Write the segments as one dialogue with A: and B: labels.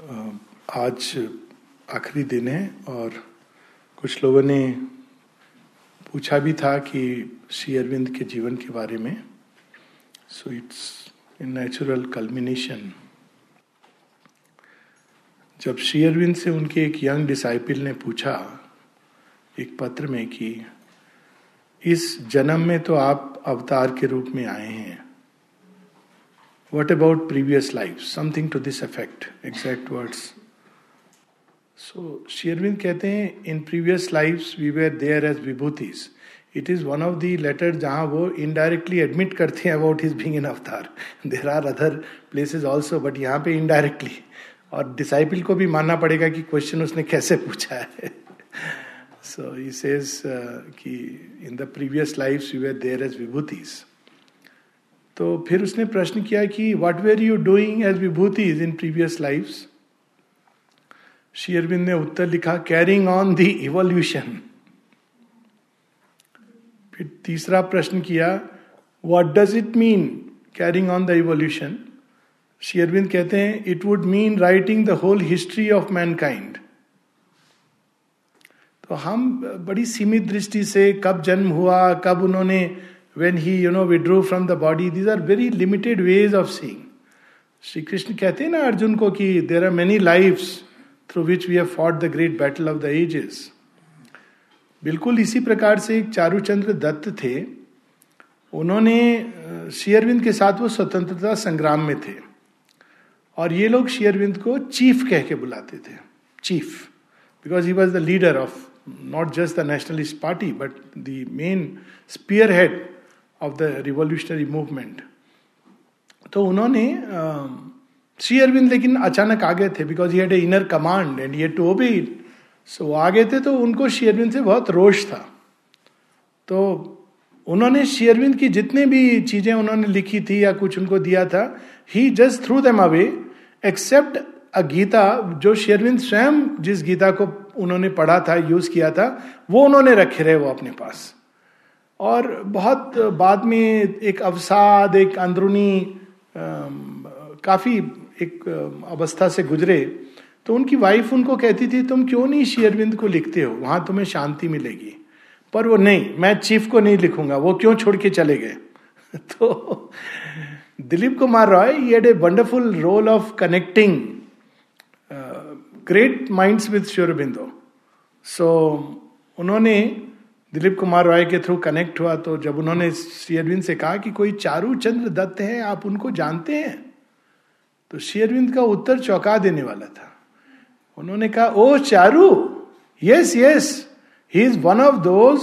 A: आज आखिरी दिन है और कुछ लोगों ने पूछा भी था कि श्री अरविंद के जीवन के बारे में। So it's in natural culmination जब श्री अरविंद से उनके एक यंग डिसाइपल ने पूछा, एक पत्र में कि, इस जन्म में तो आप अवतार के रूप में आए हैं। What about previous life something to this effect exact words so Aurobindo कहते हैं in previous life we were there as विभूतिज it is one of the letter जहाँ वो इनडायरेक्टली एडमिट करते हैं about his being in avatar there are other places also but यहाँ पे indirectly और disciple को भी मानना पड़ेगा कि क्वेश्चन उसने कैसे पूछा है। सो ही सेज कि in the previous life we were there as विभूतिज तो फिर उसने प्रश्न किया कि what were you doing as Vibhuti is in previous life Aurobindo ने उत्तर लिखा कैरिंग ऑन द इवोल्यूशन फिर तीसरा प्रश्न किया what does it mean carrying on the evolution Aurobindo कहते हैं it would mean writing the whole history of mankind तो हम बड़ी सीमित दृष्टि से कब जन्म हुआ, कब उन्होंने when he, you know, withdrew from the body, these are very limited ways of seeing. Shri Krishna कहते हैं ना अर्जुन को कि there are many life through which we have fought the great battle of the ages बिल्कुल इसी प्रकार से एक चारुचंद्र दत्त थे उन्होंने शेयरविंद के साथ वो स्वतंत्रता संग्राम में थे और ये लोग शेयरविंद को चीफ कह के बुलाते थे chief because he was the leader of not just the nationalist party but the main spear head of the revolutionary movement तो उन्होंने श्री अरविंद लेकिन अचानक आ गए थे बिकॉज़ ये इनर कमांड एंड ये टू ओबे इट सो आ गए थे तो उनको श्री अरविंद से बहुत रोष था। तो उन्होंने शेयरविंद की जितने भी चीज़ें उन्होंने लिखी थी या कुछ उनको दिया था he just threw them away except a Gita जो शेयरविंद स्वयं जिस गीता को उन्होंने पढ़ा था यूज़ किया था, वो उन्होंने रखे रहे वो अपने पास। और बहुत बाद में एक अवसाद, एक अंदरूनी काफ़ी एक अवस्था से गुजरे तो उनकी वाइफ उनको कहती थी, तुम क्यों नहीं शेयरविंद को लिखते हो? वहाँ तुम्हें शांति मिलेगी। पर वो, नहीं, मैं चीफ को नहीं लिखूँगा, वो क्यों छोड़ के चले गए? तो दिलीप कुमार रॉय ये a wonderful role of connecting great minds with Aurobindo so उन्होंने दिलीप कुमार रॉय के थ्रू कनेक्ट हुआ तो जब उन्होंने श्री अरविंद से कहा कि कोई चारू चंद्र दत्त है, आप उनको जानते हैं? तो श्री अरविंद का उत्तर चौंका देने वाला था। उन्होंने कहा, ओ Charu yes yes he is one of those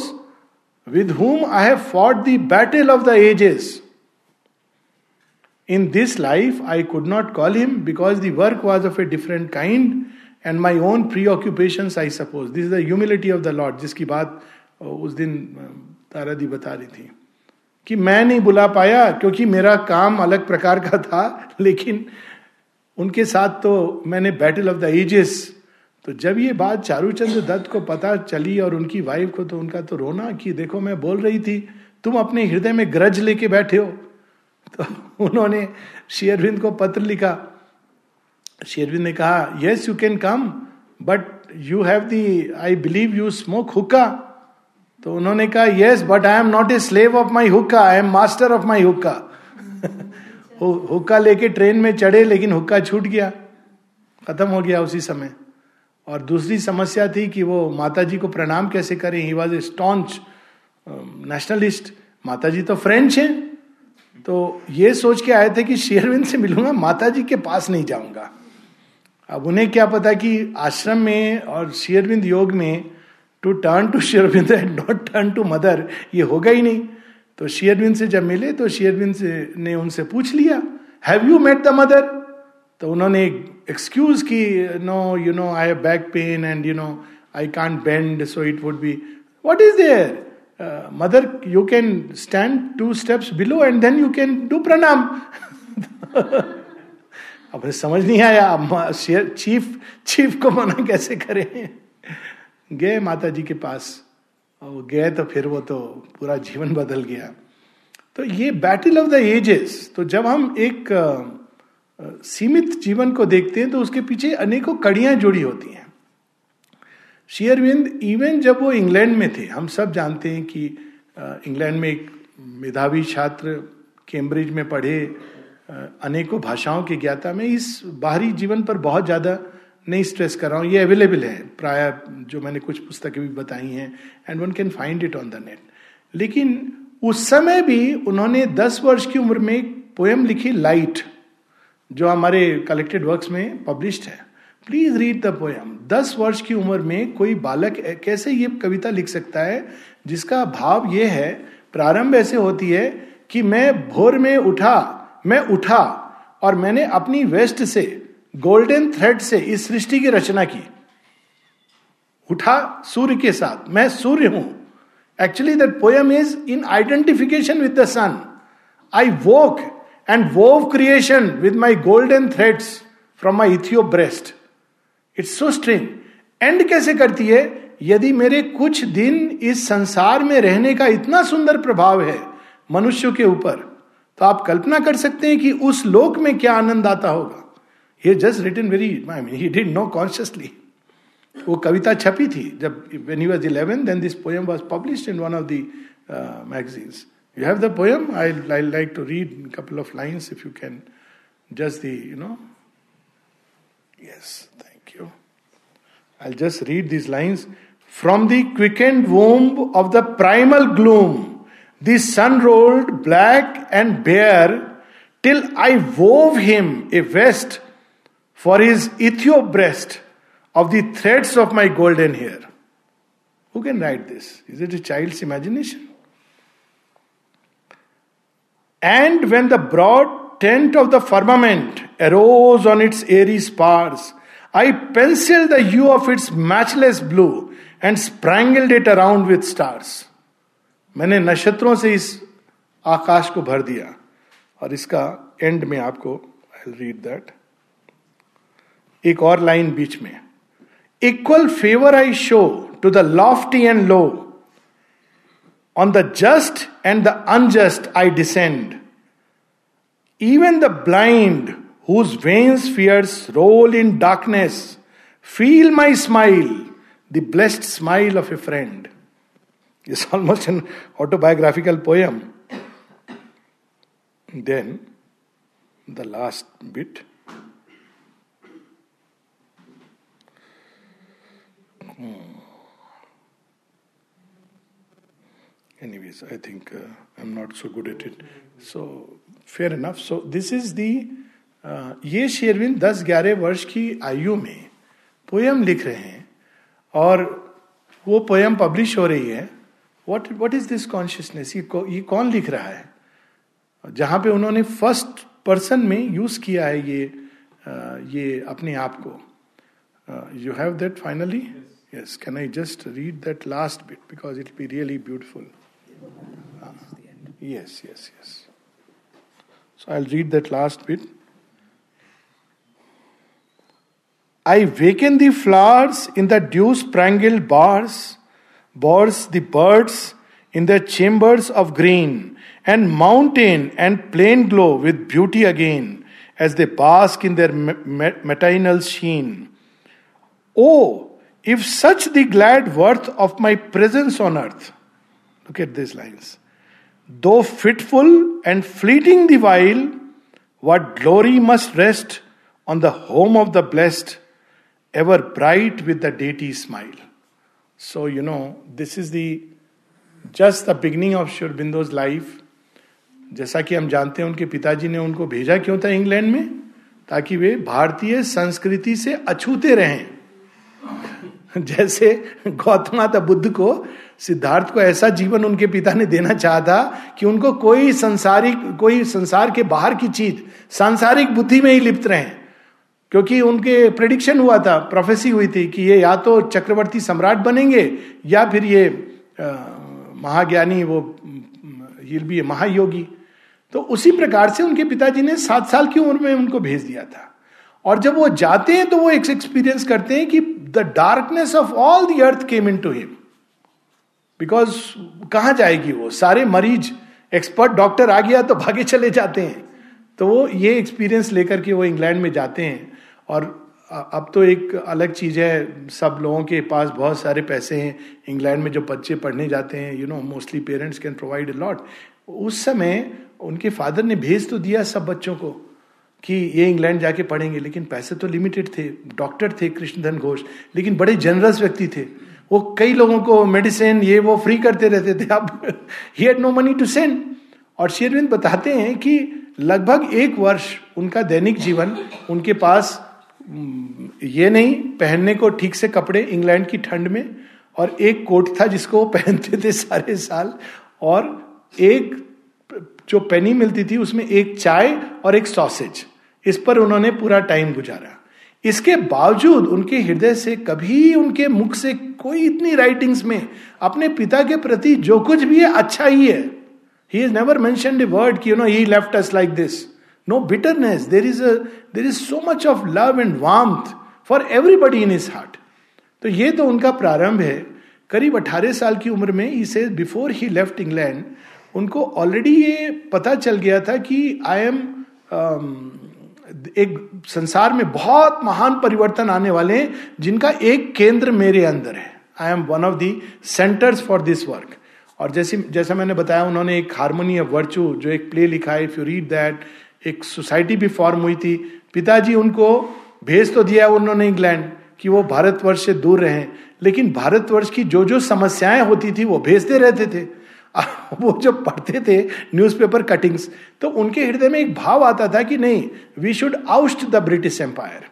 A: with whom I have fought the battle of the ages in this life I could not call him because work was of a different kind and my own preoccupation I suppose this is humility of the Lord जिसकी बात उस दिन तारा दी बता रही थी कि मैं नहीं बुला पाया क्योंकि मेरा काम अलग प्रकार का था, लेकिन उनके साथ तो मैंने बैटल ऑफ़ द एजेस तो जब ये बात चारूचंद्र दत्त को पता चली और उनकी वाइफ को तो उनका तो रोना कि देखो मैं बोल रही थी, तुम अपने हृदय में ग्रज लेके बैठे हो। तो उन्होंने शेयरविंद को पत्र लिखा। शेयरविंद ने कहा yes you can come but you have the I believe you smoke hookah तो उन्होंने कहा yes but I am not a slave of my hookah I am master of my hookah हुक्का लेके ट्रेन में चढ़े, लेकिन हुक्का छूट गया। खत्म हो गया उसी समय। और दूसरी समस्या थी कि वो माता जी को प्रणाम कैसे करें? He was a staunch nationalist माता जी तो फ्रेंच हैं। तो ये सोच के आए थे कि शेयरविंद से मिलूँगा माता जी के पास नहीं जाऊँगा। अब उन्हें क्या पता कि आश्रम में और शेयरविंद योग में to turn to Aurobindo and not turn to mother ये होगा ही नहीं। तो शेयरबिंद से जब मिले तो शेयरबिंद से, ने उनसे पूछ लिया have you met the Mother तो उन्होंने एक्सक्यूज की no you know I have back pain and you know I can't bend so it would be what is there Mother you can stand two steps below and then you can do प्रणाम अब समझ नहीं आया chief chief को मना कैसे करें? गए माता जी के पास, और गए तो फिर वो तो पूरा जीवन बदल गया। तो ये बैटल ऑफ़ द एजेस तो जब हम एक सीमित जीवन को देखते हैं तो उसके पीछे अनेकों कड़ियाँ जुड़ी होती हैं। शेयरविंद इवन जब वो इंग्लैंड में थे, हम सब जानते हैं कि इंग्लैंड में एक मेधावी छात्र कैम्ब्रिज में पढ़े अनेकों भाषाओं के ज्ञाता में इस बाहरी जीवन पर बहुत ज़्यादा नहीं स्ट्रेस कर रहा हूँ। ये अवेलेबल है। प्राय जो मैंने कुछ पुस्तकें भी बताई हैं and one can find it on the net लेकिन उस समय भी उन्होंने दस वर्ष की उम्र में एक पोएम लिखी लाइट जो हमारे कलेक्टेड वर्क्स में पब्लिश्ड है। प्लीज़ रीड द पोएम दस वर्ष की उम्र में कोई बालक कैसे ये कविता लिख सकता है? जिसका भाव ये है, प्रारंभ ऐसे होती है कि मैं भोर में उठा, मैं उठा और मैंने अपनी वेस्ट से गोल्डन थ्रेड से इस सृष्टि की रचना की। उठा सूर्य के साथ। मैं सूर्य हूँ। Actually that poem is in identification with the sun I woke and wove creation with my golden threads from my ethereal breast it's so string and कैसे करती है? यदि मेरे कुछ दिन इस संसार में रहने का इतना सुंदर प्रभाव है मनुष्यों के ऊपर तो आप कल्पना कर सकते हैं कि उस लोक में क्या आनंद आता होगा। ये just written very I mean he did no consciously वो कविता छपी थी जब when he was eleven then this poem was publish in one of the magazines You have the poem? I, I like to read a couple of lines if you can. Just the, you know. Yes, thank you. I'll just read these lines. From the quickened womb of the primal gloom, the sun rolled black and bare till I wove him a vest for his Ethiop breast of the threads of my golden hair. Who can write this? Is it a child's imagination? And when the broad tent of the firmament arose on its airy spars, I penciled the hue of its matchless blue and sprangled it around with stars. मैंने नक्षत्रों से इस आकाश को भर दिया और इसका and में आपको आई रीड दैट एक और लाइन बीच में equal favour I show to the lofty and low On the just and the unjust I descend. Even the blind, whose veins fierce roll in darkness, feel my smile, the blessed smile of a friend. It's almost an autobiographical poem. Then, the last bit. Hmm. anyways i think uh, i'm not so good at it. So fair enough. So this is the uh, ये शेरविन 10-11 वर्ष की आयु में poem लिख रहे हैं और वो पोयम पब्लिश हो रही है। What what is this consciousness ये ये कौन लिख रहा है? जहाँ पे उन्होंने फ़र्स्ट पर्सन में यूज़ किया है ये uh, ये अपने आप को। You have that finally yes can i just read that last bit because it will be really beautiful uh, Yes, yes, yes. So I'll read that last bit. I waken the flowers in the dew sprangled bars, bars the birds in their chambers of green, and mountain and plain glow with beauty again as they bask in their matinal sheen. Oh, if such the glad worth of my presence on earth look at this lines though fitful and fleeting the while what glory must rest on the home of the blest ever bright with the deity smile so you know this is just the beginning of Sri Aurobindo's life जैसा कि हम जानते हैं उनके पिताजी ने उनको भेजा क्यों था इंग्लैंड में? ताकि वे भारतीय संस्कृति से अछूते रहें। जैसे गौतम बुद्ध को, सिद्धार्थ को ऐसा जीवन उनके पिता ने देना चाहा था कि उनको कोई संसारिक कोई संसार के बाहर की चीज़, सांसारिक बुद्धि में ही लिप्त रहे। क्योंकि उनके प्रिडिक्शन हुआ था प्रोफेसी हुई थी कि ये या तो चक्रवर्ती सम्राट बनेंगे, या फिर ये महाज्ञानी वो, ये भी महायोगी। तो उसी प्रकार से उनके पिताजी ने सात साल की उम्र में उनको भेज दिया था। और जब वो जाते हैं तो वो एक एक्सपीरियंस करते हैं कि the darkness of all the earth came into him because कहाँ जाएगी वो? सारे मरीज़ एक्सपर्ट डॉक्टर आ गया तो भागे चले जाते हैं। तो वो ये एक्सपीरियंस लेकर के वो इंग्लैंड में जाते हैं। और अब तो एक अलग चीज़ है, सब लोगों के पास बहुत सारे पैसे हैं। इंग्लैंड में जो बच्चे पढ़ने जाते हैं you know mostly parents can provide a lot उस समय उनके फादर ने भेज तो दिया सब बच्चों को। कि ये इंग्लैंड जाके पढ़ेंगे, लेकिन पैसे तो लिमिटेड थे। डॉक्टर थे कृष्णधन घोष, लेकिन बड़े जनरस व्यक्ति थे। वो कई लोगों को मेडिसिन ये, वो फ्री करते रहते थे। अब he had no money to send और शेरविंद बताते हैं कि लगभग एक वर्ष उनका दैनिक जीवन, उनके पास ये नहीं, पहनने को ठीक से कपड़े, इंग्लैंड की ठंड में, और एक कोट था जिसको वो पहनते थे सारे साल। और एक जो पेनी मिलती थी, उसमें एक चाय और एक सॉसेज इस पर उन्होंने पूरा टाइम गुजारा। इसके बावजूद उनके हृदय से कभी उनके मुख से कोई इतनी राइटिंग्स में, अपने पिता के प्रति जो कुछ भी है अच्छा ही है। He is never mention word कि you know he left us like this no bitterness there is there is so much of love and warmth for everybody in his heart तो ये तो उनका प्रारंभ है। करीब अठारह साल की उम्र में इसे बिफोर ही लेफ़्ट इंग्लैंड उनको ऑलरेडी ये पता चल गया था कि आई एम um, एक संसार में बहुत महान परिवर्तन आने वाले हैं जिनका एक केंद्र मेरे अंदर है। I am one of the centres for this work और जैसे जैसा मैंने बताया उन्होंने एक हारमोनी ऑफ़ वर्चू जो एक प्ले लिखा है इफ़ यू रीड दैट एक सोसाइटी भी फॉर्म हुई थी। पिताजी उनको भेज तो दिया उन्होंने इंग्लैंड कि वो भारतवर्ष से दूर रहे लेकिन भारतवर्ष की जो जो समस्याएँ होती थी वो भेजते रहते थे। वो जब पढ़ते थे न्यूज़पेपर कटिंग्स तो उनके हृदय में एक भाव आता था कि नहीं we should oust the British Empire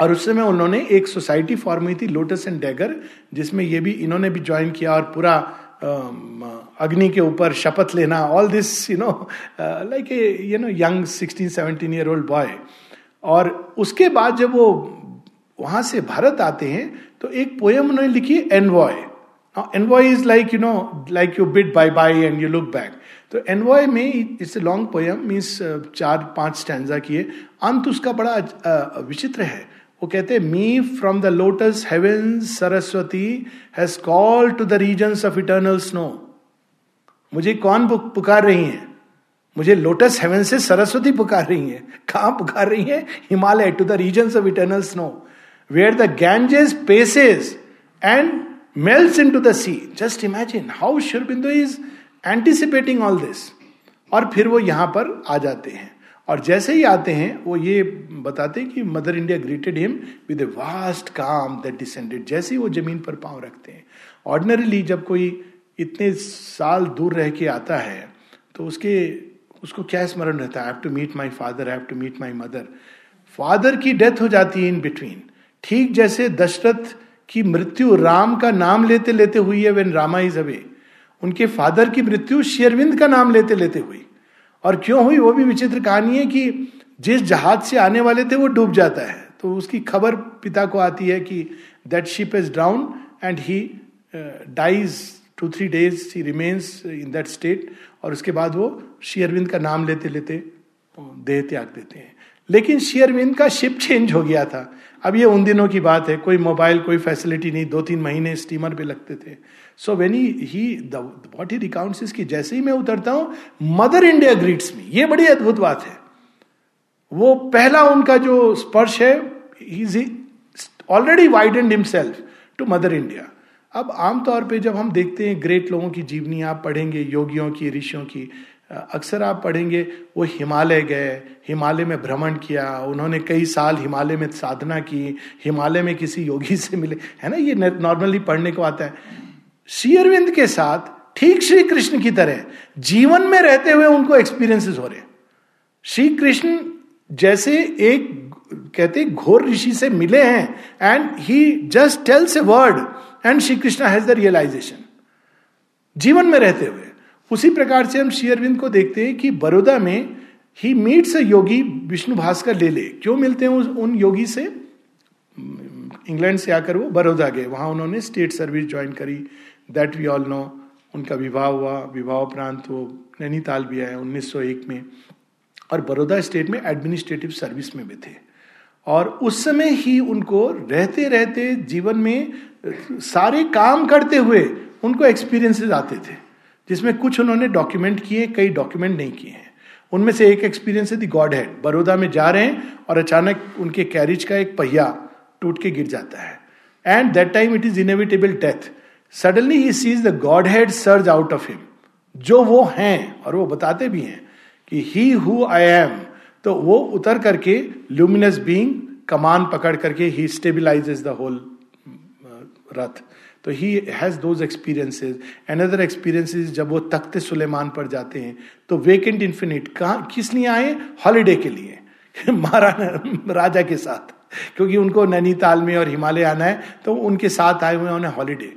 A: और उस समय उन्होंने एक सोसाइटी फॉर्म हुई थी लोटस एंड डैगर जिसमें ये भी इन्होंने भी ज्वाइन किया और पूरा अग्नि के ऊपर शपथ लेना all this you know like a you know young sixteen seventeen year old boy और उसके बाद जब वो वहाँ से भारत आते हैं तो एक पोएम उन्होंने लिखी envoy envoy is like you know like you bit bye bye and you look back तो एनवॉय में it's a long poem means चार, पाँच स्टैंडा किए अंत उसका बड़ा विचित्र है। वो कहते हैं, me from the lotus heaven Saraswati, has call to the region of eternal snow. मुझे कौन पुकार रही है? मुझे लोटस हेवन से सरस्वती पुकार रही है। कहाँ पुकार रही है? Himalaya to the region of eternal snow where the Ganges passes and in to the sea just imagine how Aurobindo is anticipating all this और फिर वो यहाँ पर आ जाते हैं। और जैसे ही आते हैं, वो ये बताते हैं कि mother India greeted him with a vast calm that descended जैसे ही वो ज़मीन पर पाँव रखते हैं। ऑर्डनरीली जब कोई इतने साल दूर रह के आता है तो उसके, उसको क्या स्मरण रहता है? Have to meet my father have to meet my mother father की डेथ हो जाती है इन बिटवीन ठीक जैसे दशरथ की मृत्यु राम का नाम लेते लेते हुई है वेन रामा इज़ अवे उनके फादर की मृत्यु शेरविंद का नाम लेते लेते हुई। और क्यों हुई? वो भी विचित्र कहानी है कि जिस जहाज़ से आने वाले थे वो डूब जाता है। तो उसकी खबर पिता को आती है कि that ship is down and he dies two three days he remains in that state और उसके बाद वो शेयरविंद का नाम लेते लेते देह त्याग देते हैं। लेकिन शेयरविंद का शिप चेंज हो गया था। अब ये उन दिनों की बात है, कोई मोबाइल, कोई फैसिलिटी नहीं दो तीन महीने स्टीमर पे लगते थे। So when he what he recounts is की जैसे ही मैं उतरता हूँ मदर इंडिया ग्रीट्स मी ये बड़ी अद्भुत बात है। वो पहला उनका जो स्पर्श है already widened himself to mother India अब आमतौर पे जब हम देखते हैं ग्रेट लोगों की जीवनी आप पढ़ेंगे, योगियों की, ऋषियों की अक्सर आप पढ़ेंगे, वो हिमालय गए, हिमालय में भ्रमण किया, उन्होंने कई साल हिमालय में साधना की, हिमालय में किसी योगी से मिले, है ना? ये नॉर्मली पढ़ने को आता है। श्री अरविंद के साथ ठीक श्री कृष्ण की तरह, जीवन में रहते हुए उनको एक्सपीरियंसेस हो रहे श्री कृष्ण जैसे एक, कहते घोर ऋषि से मिले हैं and he just tells a word and Shri Krishna has the realisation जीवन में रहते हुए। उसी प्रकार से हम श्री अरविंद को देखते हैं कि बड़ौदा में he meets a yogi Vishnu Bhaskar Lele. क्यों मिलते हैं उन योगी से? इंग्लैंड से आकर वो बड़ौदा गए। वहाँ उन्होंने स्टेट सर्विस ज्वाइन करी। दैट वी ऑल नो उनका विवाह हुआ। विवाह उपरांत वो नैनीताल भी आए 1901 में। और बड़ौदा स्टेट में एडमिनिस्ट्रेटिव सर्विस में भी थे। और उस समय ही उनको रहते रहते जीवन में सारे काम करते हुए उनको एक्सपीरियंसेस आते थे। जिसमें कुछ उन्होंने डॉक्यूमेंट किए, कई डॉक्यूमेंट नहीं किए हैं। उनमें से एक एक्सपीरियंस है दी गॉड हेड बड़ौदा में जा रहे हैं और अचानक उनके कैरिज का एक पहिया टूट के गिर जाता है। And that time it is inevitable death suddenly he sees the godhead surge out of him जो वो हैं, और वो बताते भी हैं कि ही हु आई एम तो वो उतर करके ल्यूमिनस बींग कमान पकड़ करके ही स्टेबिलाईज द होल रथ। तो he has those experiences another experiences जब वो तख्त सुलेमान पर जाते हैं तो वेकेंट इन्फिनिट कहा, किस लिए आए? हॉलीडे के लिए। महाराणा राजा के साथ। क्योंकि उनको नैनीताल में और हिमालय आना है तो उनके साथ आए हुए उन्हें हॉलीडे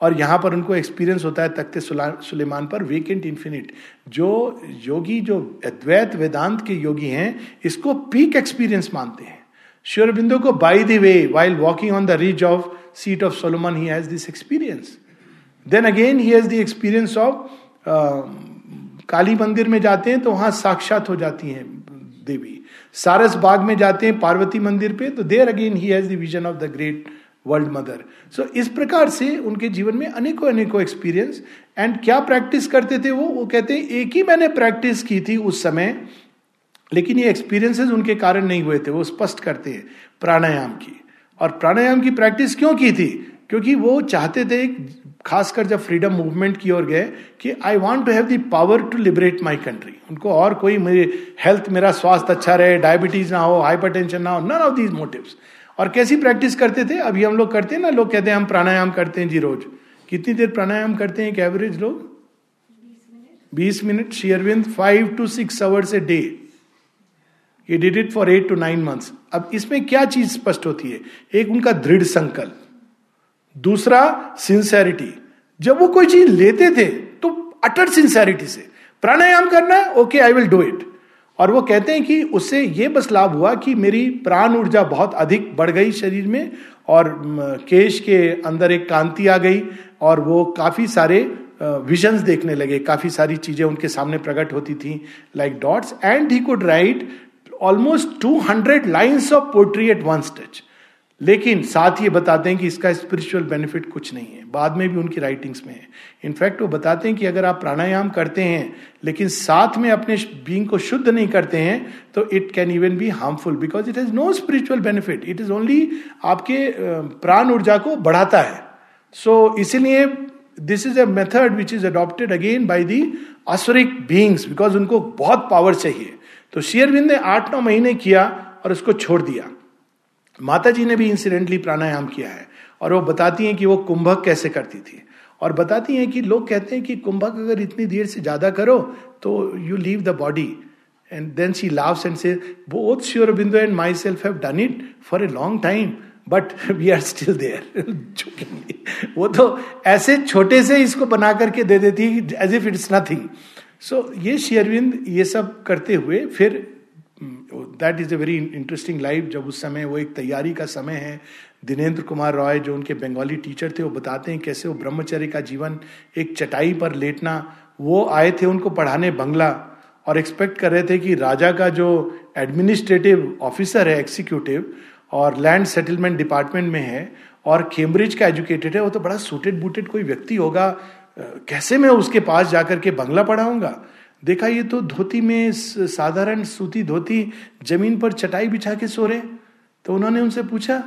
A: और यहाँ पर उनको एक्सपीरियंस होता है तख्ते सुलेमान पर वीकेंड इंफिनिट जो योगी, जो अद्वैत वेदांत के योगी हैं, इसको पीक एक्सपीरियंस मानते हैं। श्योरबिंदु को by the way while walking on the ridge of seat of Solomon he has this experience then again he has the experience of Kali मंदिर में जाते हैं तो वहाँ साक्षात हो जाती हैं देवी। सारस बाग में जाते हैं पार्वती मंदिर पे तो there again he has the vision of the great world mother so इस प्रकार से उनके जीवन में अनेकों अनेकों एक्सपीरियंस एंड क्या प्रैक्टिस करते थे वो? वो कहते हैं, एक ही मैंने प्रैक्टिस की थी उस समय, लेकिन ये एक्सपीरियंसेस उनके कारण नहीं हुए थे, वो स्पष्ट करते हैं प्राणायाम की। और प्राणायाम की प्रैक्टिस क्यों की थी? क्योंकि वो चाहते थे, खासकर जब फ्रीडम मूवमेंट की ओर गए, कि I want to have the power to liberate my country उनको और कोई मेरे हेल्थ मेरा स्वास्थ्य अच्छा रहे डायबिटीज़ ना हो हाइपर ना हो नन ऑफ़ दीज मोटिव्स और कैसी प्रैक्टिस करते थे? अभी हम लोग करते हैं ना, लोग कहते हैं, हम प्राणायाम करते हैं जी रोज। कितनी देर प्राणायाम करते हैं एक एवरेज लोग? बीस minute. Aurobindo five to six hours a day ये did it for eight to nine months अब इसमें क्या चीज़ स्पष्ट होती है? एक उनका दृढ़ संकल्प। दूसरा सिंसेरिटी जब वो कोई चीज़ लेते थे तो अटर सिंसेरिटी से। प्राणायाम करना है okay I will do it और वो कहते हैं कि उससे ये बस लाभ हुआ कि मेरी प्राण ऊर्जा बहुत अधिक बढ़ गई शरीर में और केश के अंदर एक कांति आ गई और वो काफ़ी सारे विजन्स देखने लगे। काफ़ी सारी चीज़ें उनके सामने प्रकट होती थी like dots and he could write almost two hundred lines of poetry at one stretch लेकिन साथ ये बताते हैं कि इसका स्पिरिचुअल बेनिफिट कुछ नहीं है। बाद में भी उनकी राइटिंग्स में है। इनफैक्ट वो बताते हैं कि अगर आप प्राणायाम करते हैं लेकिन साथ में अपने बींग को शुद्ध नहीं करते हैं तो it can even be harmful because it has no spiritual benefit it is only आपके प्राण ऊर्जा को बढ़ाता है। सो so, इसीलिए this is a method which is adopted again by the asuric beings because उनको बहुत पावर चाहिए। तो शेयरविंद ने आठ नौ महीने किया और उसको छोड़ दिया। माता जी ने भी इंसिडेंटली प्राणायाम किया है और वो बताती हैं कि वो कुंभक कैसे करती थी। और बताती हैं कि लोग कहते हैं कि कुंभक अगर इतनी देर से ज़्यादा करो तो you leave the body and then she laughs and says both Sri Aurobindo and myself have done it for a long time but we are still there वो तो ऐसे छोटे से इसको बना करके दे देती as if it's nothing so ये शेयरविंद ये सब करते हुए फिर that is a very interesting life जब उस समय वो एक तैयारी का समय है। दिनेंद्र कुमार रॉय जो उनके बंगाली टीचर थे, वो बताते हैं कैसे वो ब्रह्मचर्य का जीवन एक चटाई पर लेटना, वो आए थे उनको पढ़ाने बंगला और एक्सपेक्ट कर रहे थे कि राजा का जो एडमिनिस्ट्रेटिव ऑफिसर है एक्सिक्यूटिव और लैंड सेटलमेंट डिपार्टमेंट में है, और कैम्ब्रिज का एजुकेटेड है, वो तो बड़ा सूटेड बूटेड कोई व्यक्ति होगा कैसे मैं उसके पास जाकर के बंगला पढ़ाऊँगा? देखा ये तो धोती में साधारण सूती धोती ज़मीन पर चटाई बिछा के सो रहे। तो उन्होंने उनसे पूछा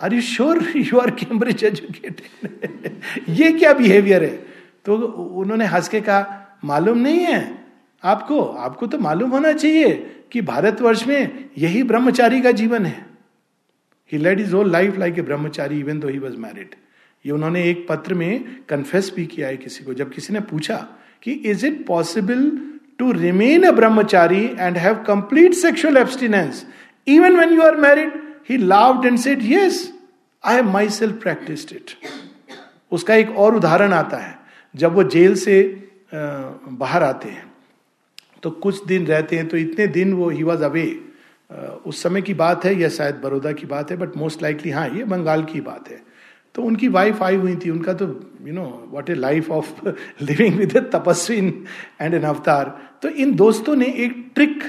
A: are you sure you are Cambridge educated ये क्या बिहेवियर है? तो उन्होंने हंस के कहा, मालूम नहीं है। आपको आपको तो मालूम होना चाहिए कि भारतवर्ष में यही ब्रह्मचारी का जीवन है। He led his whole life like a brahmachari even though he was married ये उन्होंने एक पत्र में कन्फेस भी किया है किसी को, जब किसी ने पूछा कि is it possible to remain a brahmachari and have complete sexual abstinence even when you are married he laughed and said yes I have myself practised it उसका एक और उदाहरण आता है, जब वो जेल से बाहर आते हैं तो कुछ दिन रहते हैं तो इतने दिन वो ही वॉज़ अवे उस समय की बात है, या शायद बड़ौदा की बात है बट मोस्ट लाइकली हाँ ये बंगाल की बात है। तो उनकी वाइफ आई हुई थी, उनका तो you know what a life of living with a tapasvi and an अवतार तो इन दोस्तों ने एक ट्रिक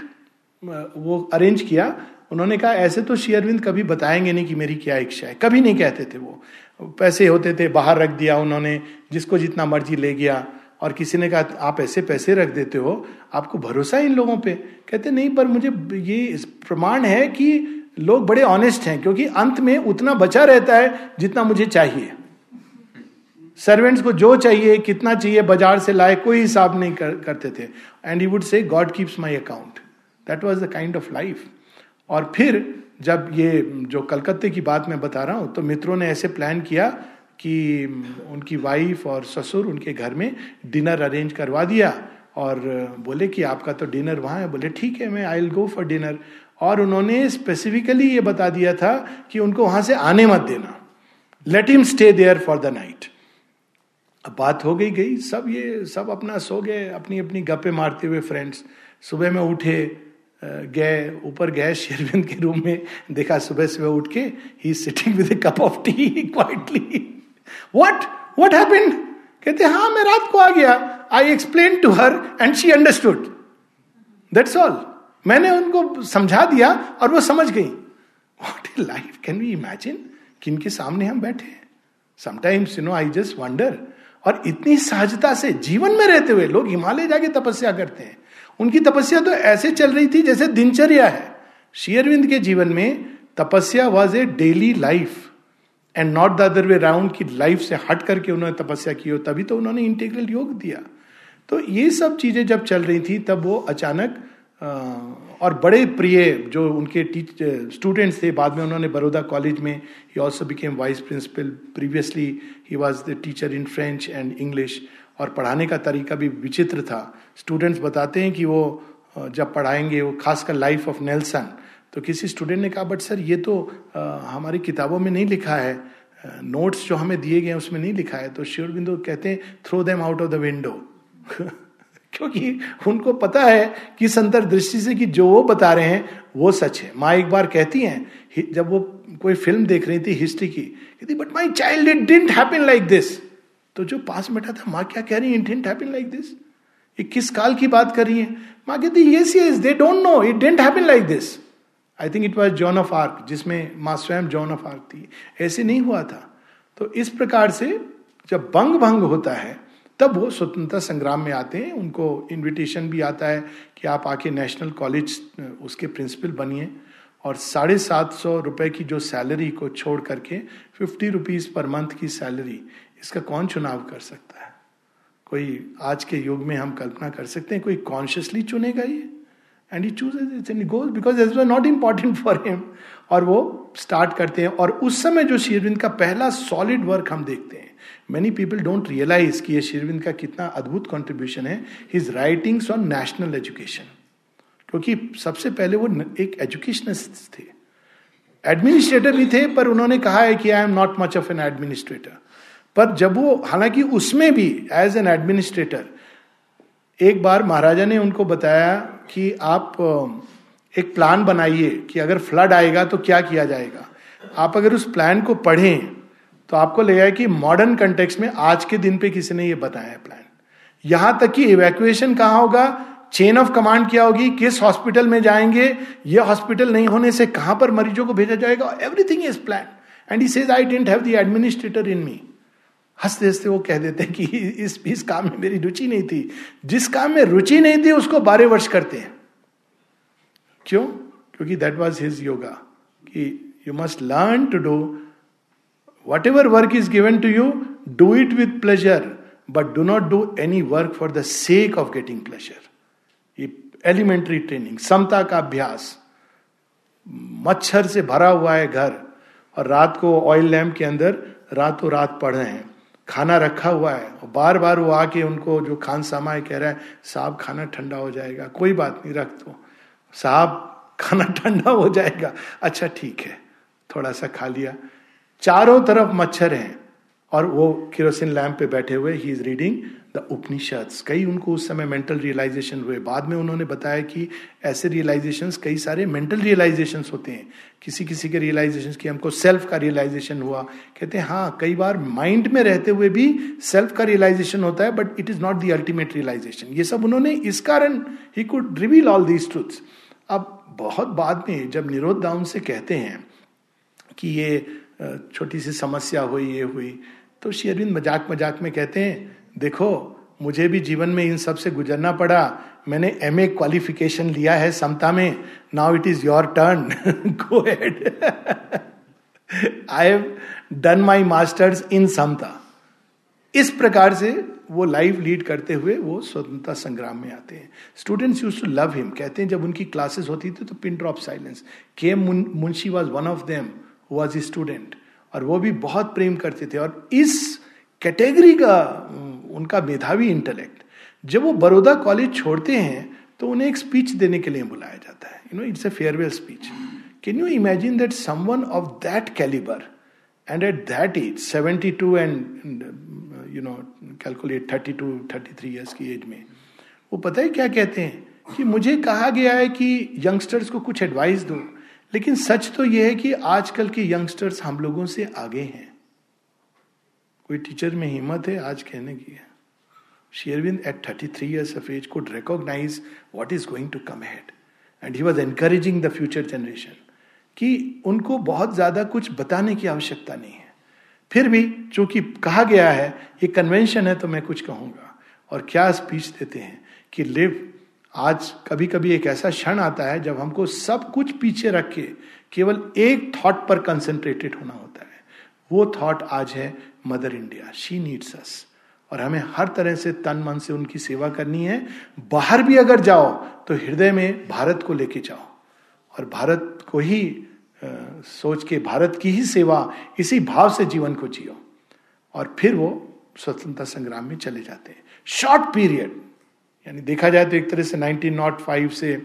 A: वो अरेंज किया। उन्होंने कहा, ऐसे तो शेयरविंद कभी बताएँगे नहीं कि मेरी क्या इच्छा है. कभी नहीं कहते थे वो। पैसे होते थे, बाहर रख दिया उन्होंने, जिसको जितना मर्ज़ी ले गया। और किसी ने कहा, आप ऐसे पैसे रख देते हो, आपको भरोसा है इन लोगों पे? कहते, नहीं, पर मुझे ये प्रमाण है कि लोग बड़े ऑनेस्ट हैं क्योंकि अंत में उतना बचा रहता है जितना मुझे चाहिए। सर्वेंट्स को जो चाहिए कितना चाहिए बाज़ार से लाए कोई हिसाब नहीं कर, करते थे। And you would say God keeps my account that was the kind of life और फिर जब ये जो कलकत्ते की बात मैं बता रहा हूँ तो मित्रों ने ऐसे प्लान किया कि उनकी वाइफ और ससुर उनके घर में डिनर अरेंज करवा दिया। और बोले कि आपका तो डिनर वहाँ है। बोले ठीक है मैं I will go for dinner और उन्होंने स्पेसिफिकली ये बता दिया था कि उनको वहाँ से आने मत देना। Let him stay there for the night अब बात हो गई गई। सब ये, सब अपना सो गए, अपनी अपनी गप्पे मारते हुए फ्रेंड्स सुबह में उठे गए, ऊपर गए शेरविंद के रूम में, देखा सुबह सुबह उठ के he sitting with a cup of tea quietly what what happened कहते हाँ मैं रात को आ गया। I explain to her and she understood that's all मैंने उनको समझा दिया और वो समझ गई। What a life can we imagine किनके सामने हम बैठे हैं? Sometimes you know I just wonder और इतनी सहजता से जीवन में रहते हुए लोग हिमालय जाके तपस्या करते हैं। उनकी तपस्या तो ऐसे चल रही थी जैसे दिनचर्या है। शेयरविंद के जीवन में तपस्या was a daily life and not the other way round की लाइफ से हट करके उन्होंने तपस्या की हो, तभी तो उन्होंने इंटीग्रल योग दिया। तो ये सब चीज़ें जब चल रही थी, तब वो अचानक और बड़े प्रिय जो उनके टीच स्टूडेंट्स थे, बाद में उन्होंने बड़ौदा कॉलेज में he also became vice principal previously he was the teacher in French and English और पढ़ाने का तरीका भी विचित्र था। स्टूडेंट्स बताते हैं कि वो जब पढ़ाएँगे, वो खासकर लाइफ ऑफ़ नेल्सन तो किसी स्टूडेंट ने कहा बट सर ये तो हमारी किताबों में नहीं लिखा है। नोट्स जो हमें दिए गए उसमें नहीं लिखा है। तो श्योर बिंदु कहते हैं throw them out of the window क्योंकि उनको पता है कि संतर दृष्टि से कि जो वो बता रहे हैं, वो सच है। माँ एक बार कहती हैं जब वो कोई फ़िल्म देख रही थी हिस्ट्री की, कहती but my child it didn't happen like this तो जो पास बैठा था, माँ क्या कह रही है it didn't happen like this ये किस काल की बात कर रही है? माँ कहती yes yes they don't know it didn't happen like this I think it was Joan of Arc जिसमें माँ स्वयं जॉन ऑफ़ आर्क थी। ऐसे नहीं हुआ था। तो इस प्रकार से जब बंग भंग होता है तब वो स्वतंत्रता संग्राम में आते हैं। उनको इनविटेशन भी आता है कि आप आके नेशनल कॉलेज उसके प्रिंसिपल बनिए। और साढ़े सात सौ रुपए की जो सैलरी को छोड़ करके फिफ्टी रुपीज़ पर मंथ की सैलरी इसका कौन चुनाव कर सकता है? कोई आज के युग में हम कल्पना कर सकते हैं, कोई कॉन्शियसली चुनेगा ये? And he choose it's and goes because is not important for him और वो स्टार्ट करते हैं। और उस समय जो शेरविंद का पहला सॉलिड वर्क हम देखते हैं। मैनी पीपल डोंट रियलाइज़ कि ये शेरविंद का कितना अद्भुत कॉन्ट्रीब्यूशन है his writings on national education क्योंकि सबसे पहले वो एक एजुकेशनिस्ट थे। एडमिनिस्ट्रेटर भी थे, पर उन्होंने कहा है कि I am not much of an administrator पर जब वो, हालाँकि उसमें भी एज एन एडमिनिस्ट्रेटर एक बार महाराजा ने उनको बताया कि आप एक प्लान बनाइए कि अगर फ्लड आएगा तो क्या किया जाएगा। आप अगर उस प्लान को पढ़ें तो आपको लगेगा कि मॉडर्न कंटेक्स में आज के दिन पे किसी ने ये बताया प्लान यहाँ तक कि इवैक्यूएशन कहाँ होगा? चेन ऑफ़ कमांड क्या होगी? किस हॉस्पिटल में जाएँगे? ये हॉस्पिटल नहीं होने से कहाँ पर मरीजों को भेजा जाएगा? Everything is plan and he says I don't have the administrator in me हँसते हँसते वो कह देते हैं कि इस इस काम में मेरी रुचि नहीं थी। जिस काम में रुचि नहीं थी, उसको बारह वर्ष करते हैं। क्यों? क्योंकि दैट वॉज़ हिज योगा कि you must learn to do whatever work is given to you do it with pleasure but do not do any work for the sake of getting pleasure ये एलिमेंट्री ट्रेनिंग समता का अभ्यास। मच्छर से भरा हुआ है घर, और रात को ऑयल लैम्प के अंदर रातों रात पढ़ रहे हैं। खाना रखा हुआ है, और बार बार वो आके उनको जो खान सामा है कह रहा है, साहब खाना ठंडा हो जाएगा, कोई बात नहीं, रख दो। साहब, खाना ठंडा हो जाएगा। अच्छा ठीक है, थोड़ा सा खा लिया। चारों तरफ़ मच्छर हैं। और वो केरोसिन लैम्प पे बैठे हुए he is reading the Upanishad कई उनको उस समय मेंटल रियलाइजेशन हुए। बाद में उन्होंने बताया कि ऐसे रियलाइजेशन कई सारे मेंटल रियलाइजेशन होते हैं। किसी किसी के रियलाइजेशन की हमको सेल्फ का रियलाइजेशन हुआ। कहते हैं हाँ कई बार माइंड में रहते हुए भी सेल्फ का रियलाइजेशन होता है but it is not the ultimate realisation ये सब उन्होंने इस कारण he could reveal all these truths अब बहुत बाद में जब निरोध दाउन से कहते हैं कि ये छोटी सी समस्या हुई, ये हुई। तो श्री शेरविंद मज़ाक मज़ाक में कहते हैं, देखो, मुझे भी जीवन में इन सबसे गुजरना पड़ा। मैंने एम ए क्वालिफिकेशन लिया है समता में। Now it is your turn go ahead I have done my masters in समता इस प्रकार से वो लाइफ लीड करते हुए वो स्वतंत्रता संग्राम में आते हैं। Students used to love him कहते हैं, जब उनकी क्लासेस होती थी तो पिन ड्रॉप साइलेंस के Munshi was one of them was a student और वो भी बहुत प्रेम करते थे। और इस कैटेगरी का उनका मेधावी इंटेलेक्ट जब वो बड़ौदा कॉलेज छोड़ते हैं तो उन्हें एक स्पीच देने के लिए बुलाया जाता है। You know it's a farewell speech can you imagine that someone of that calibre and at that age seventy two and you know calculate thirty two thirty three years की एज में, वो पता है क्या कहते हैं? कि मुझे कहा गया है कि यंगस्टर्स को कुछ एडवाइस दो। लेकिन सच तो यह है कि आजकल के यंगस्टर्स हम लोगों से आगे हैं। कोई टीचर में हिम्मत है? आज कहने की है। Sri Aurobindo at thirty three years of as could recognise what is going to come ahead and he was encouraging the future generation कि उनको बहुत ज़्यादा कुछ बताने की आवश्यकता नहीं है। फिर भी चूँकि कहा गया है, ये कन्वेंशन है तो मैं कुछ कहूँगा। और क्या स्पीच देते हैं कि लिव आज कभी कभी एक ऐसा क्षण आता है जब हमको सब कुछ पीछे रख के केवल एक थॉट पर कंसेंट्रेटेड होना होता है। वो थॉट आज है mother India she needs us और हमें हर तरह से तन मन से उनकी सेवा करनी है। बाहर भी अगर जाओ तो हृदय में भारत को लेके जाओ। और भारत को ही आ, सोच के भारत की ही सेवा इसी भाव से जीवन को जियो। और फिर वो स्वतंत्रता संग्राम में चले जाते हैं। शॉर्ट पीरियड यानी देखा जाए तो एक तरह से 1905 से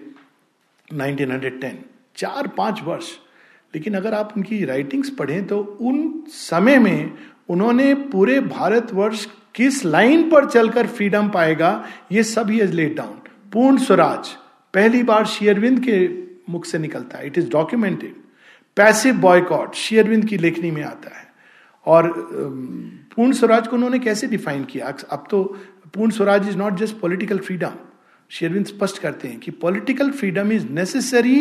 A: 1910 चार पाँच वर्ष। लेकिन अगर आप उनकी राइटिंग्स पढ़ें तो उन समय में उन्होंने पूरे भारतवर्ष किस लाइन पर चलकर फ्रीडम पाएगा, ये सब ही लेट डाउन पूर्ण स्वराज, पहली बार शेयरविंद के मुख से निकलता है। It is documented passive boycott Sri Aurobindo की लेखनी में आता है। और पूर्ण स्वराज को उन्होंने कैसे डिफाइन किया? अब तो Purna Swaraj is not just political freedom शेयरविंद स्पष्ट करते हैं कि political freedom is necessary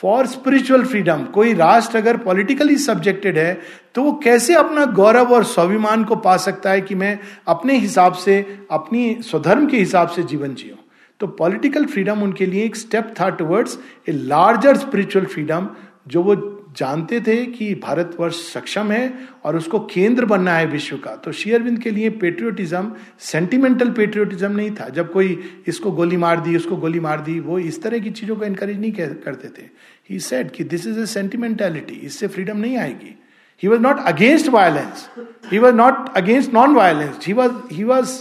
A: for spiritual freedom कोई राष्ट्र अगर पॉलिटिकली सब्जेक्टेड है तो वो कैसे अपना गौरव और स्वाभिमान को पा सकता है कि मैं अपने हिसाब से, अपनी स्वधर्म के हिसाब से जीवन जियो तो पॉलिटिकल फ्रीडम उनके लिए एक स्टेप था towards a larger spiritual freedom जो वो जानते थे कि भारतवर्ष सक्षम है और उसको केंद्र बनना है विश्व का। तो शेयरविंद के लिए पेट्रियोटिज्म सेंटिमेंटल पेट्रियोटिज्म नहीं था। जब कोई इसको गोली मार दी, उसको गोली मार दी, वो इस तरह की चीज़ों को एनकरेज नहीं करते थे। ही सेड कि दिस इज़ ए सेंटिमेंटेलिटी इससे फ्रीडम नहीं आएगी। He was not against violence he was not against non violence he was he was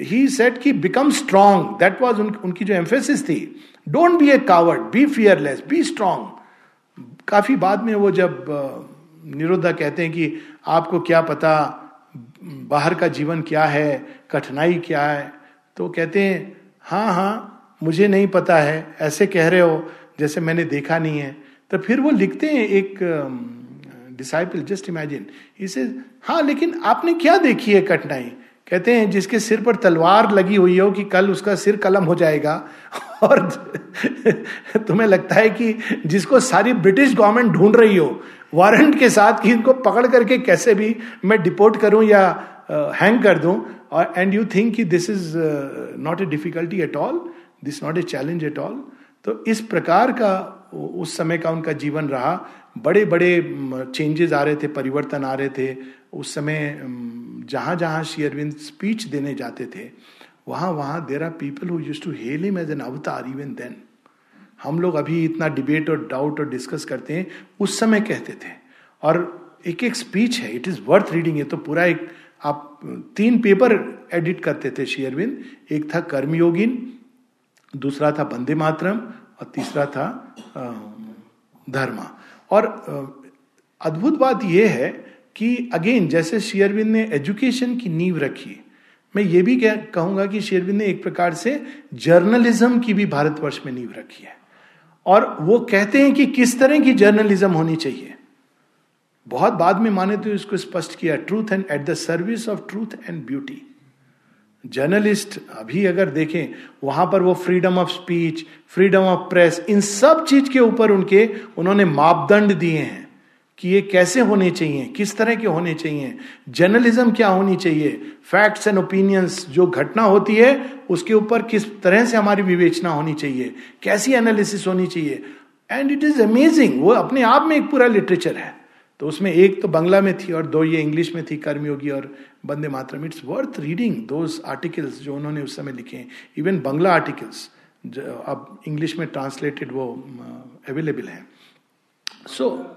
A: he said कि बिकम स्ट्रांग दैट वॉज़ उनकी जो एम्फेसिस थी। Don't be a coward be fearless be strong काफ़ी बाद में वो जब निरुद्धा कहते हैं कि आपको क्या पता बाहर का जीवन क्या है, कठिनाई क्या है तो कहते हैं हाँ हाँ मुझे नहीं पता है, ऐसे कह रहे हो, जैसे मैंने देखा नहीं है। तो फिर वो लिखते हैं एक डिसाइपल जस्ट इमेजिन इसे हाँ लेकिन आपने क्या देखी है कठिनाई? कहते हैं, जिसके सिर पर तलवार लगी हुई हो कि कल उसका सिर कलम हो जाएगा। और तुम्हें लगता है कि जिसको सारी ब्रिटिश गवर्नमेंट ढूंढ रही हो, वारंट के साथ कि इनको पकड़ करके कैसे भी मैं डिपोर्ट करूँ या हैंग कर दूँ, और एंड यू थिंक कि this is not a difficulty at all this not a challenge at all तो इस प्रकार का उस समय का उनका जीवन रहा। बड़े बड़े चेंजेस आ रहे थे, परिवर्तन आ रहे थे, उस समय जहाँ जहाँ शेयरविंद स्पीच देने जाते थे वहाँ वहाँ there are people who use to hail him as an avatar even then हम लोग अभी इतना डिबेट और डाउट और डिस्कस करते हैं, उस समय कहते थे। और एक एक स्पीच है इट इज़ वर्थ रीडिंग ये तो पूरा एक, आप तीन पेपर एडिट करते थे शेयरविंद एक था कर्मयोगिन दूसरा था बंदे मातरम, और तीसरा था धर्मा। और अद्भुत बात यह है कि अगेन जैसे शेयरविंद ने एजुकेशन की नींव रखी मैं ये भी कहूँगा कि शेरविंद ने एक प्रकार से जर्नलिज्म की भी भारतवर्ष में नींव रखी है। और वो कहते हैं कि किस तरह की जर्नलिज्म होनी चाहिए। बहुत बाद में माने तो इसको स्पष्ट किया, truth and at the service of truth and beauty. Journalist अभी अगर देखें, वहाँ पर वो freedom of speech, freedom of press, इन सब चीज़ के ऊपर उनके, उन्होंने मापदंड दिए हैं। कि ये कैसे होने चाहिए किस तरह के होने चाहिए जर्नलिज्म क्या होनी चाहिए फैक्ट्स एंड ओपिनियंस जो घटना होती है उसके ऊपर किस तरह से हमारी विवेचना होनी चाहिए कैसी एनालिसिस होनी चाहिए। एंड इट इज़ अमेजिंग वो अपने आप में एक पूरा लिटरेचर है। तो उसमें एक तो बंगला में थी और दो ये इंग्लिश में थी कर्मयोगी और Bande Mataram. It's worth reading those articles जो उन्होंने उस समय लिखे हैं। इवन बंगला आर्टिकल्स अब इंग्लिश में ट्रांसलेटेड वो अवेलेबल है। सो so,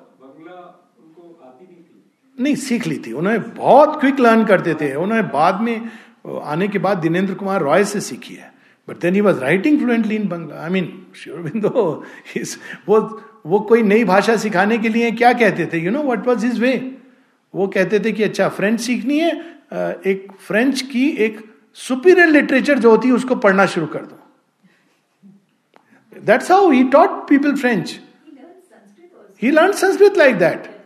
A: नहीं सीख ली थी। उन्होंने बहुत क्विक लर्न करते थे उन्होंने बाद में आने के बाद दिनेंद्र कुमार रॉय से सीखी है। But then he was writing fluently in Bangla I mean Sri Aurobindo वो वो कोई नई भाषा सिखाने के लिए क्या कहते थे? You know what was his way वो कहते थे कि अच्छा फ्रेंच सीखनी है एक फ्रेंच की एक सुपीरियर लिटरेचर जो होती है उसको पढ़ना शुरू कर दो। That's how he taught people French he learn Sanskrit like that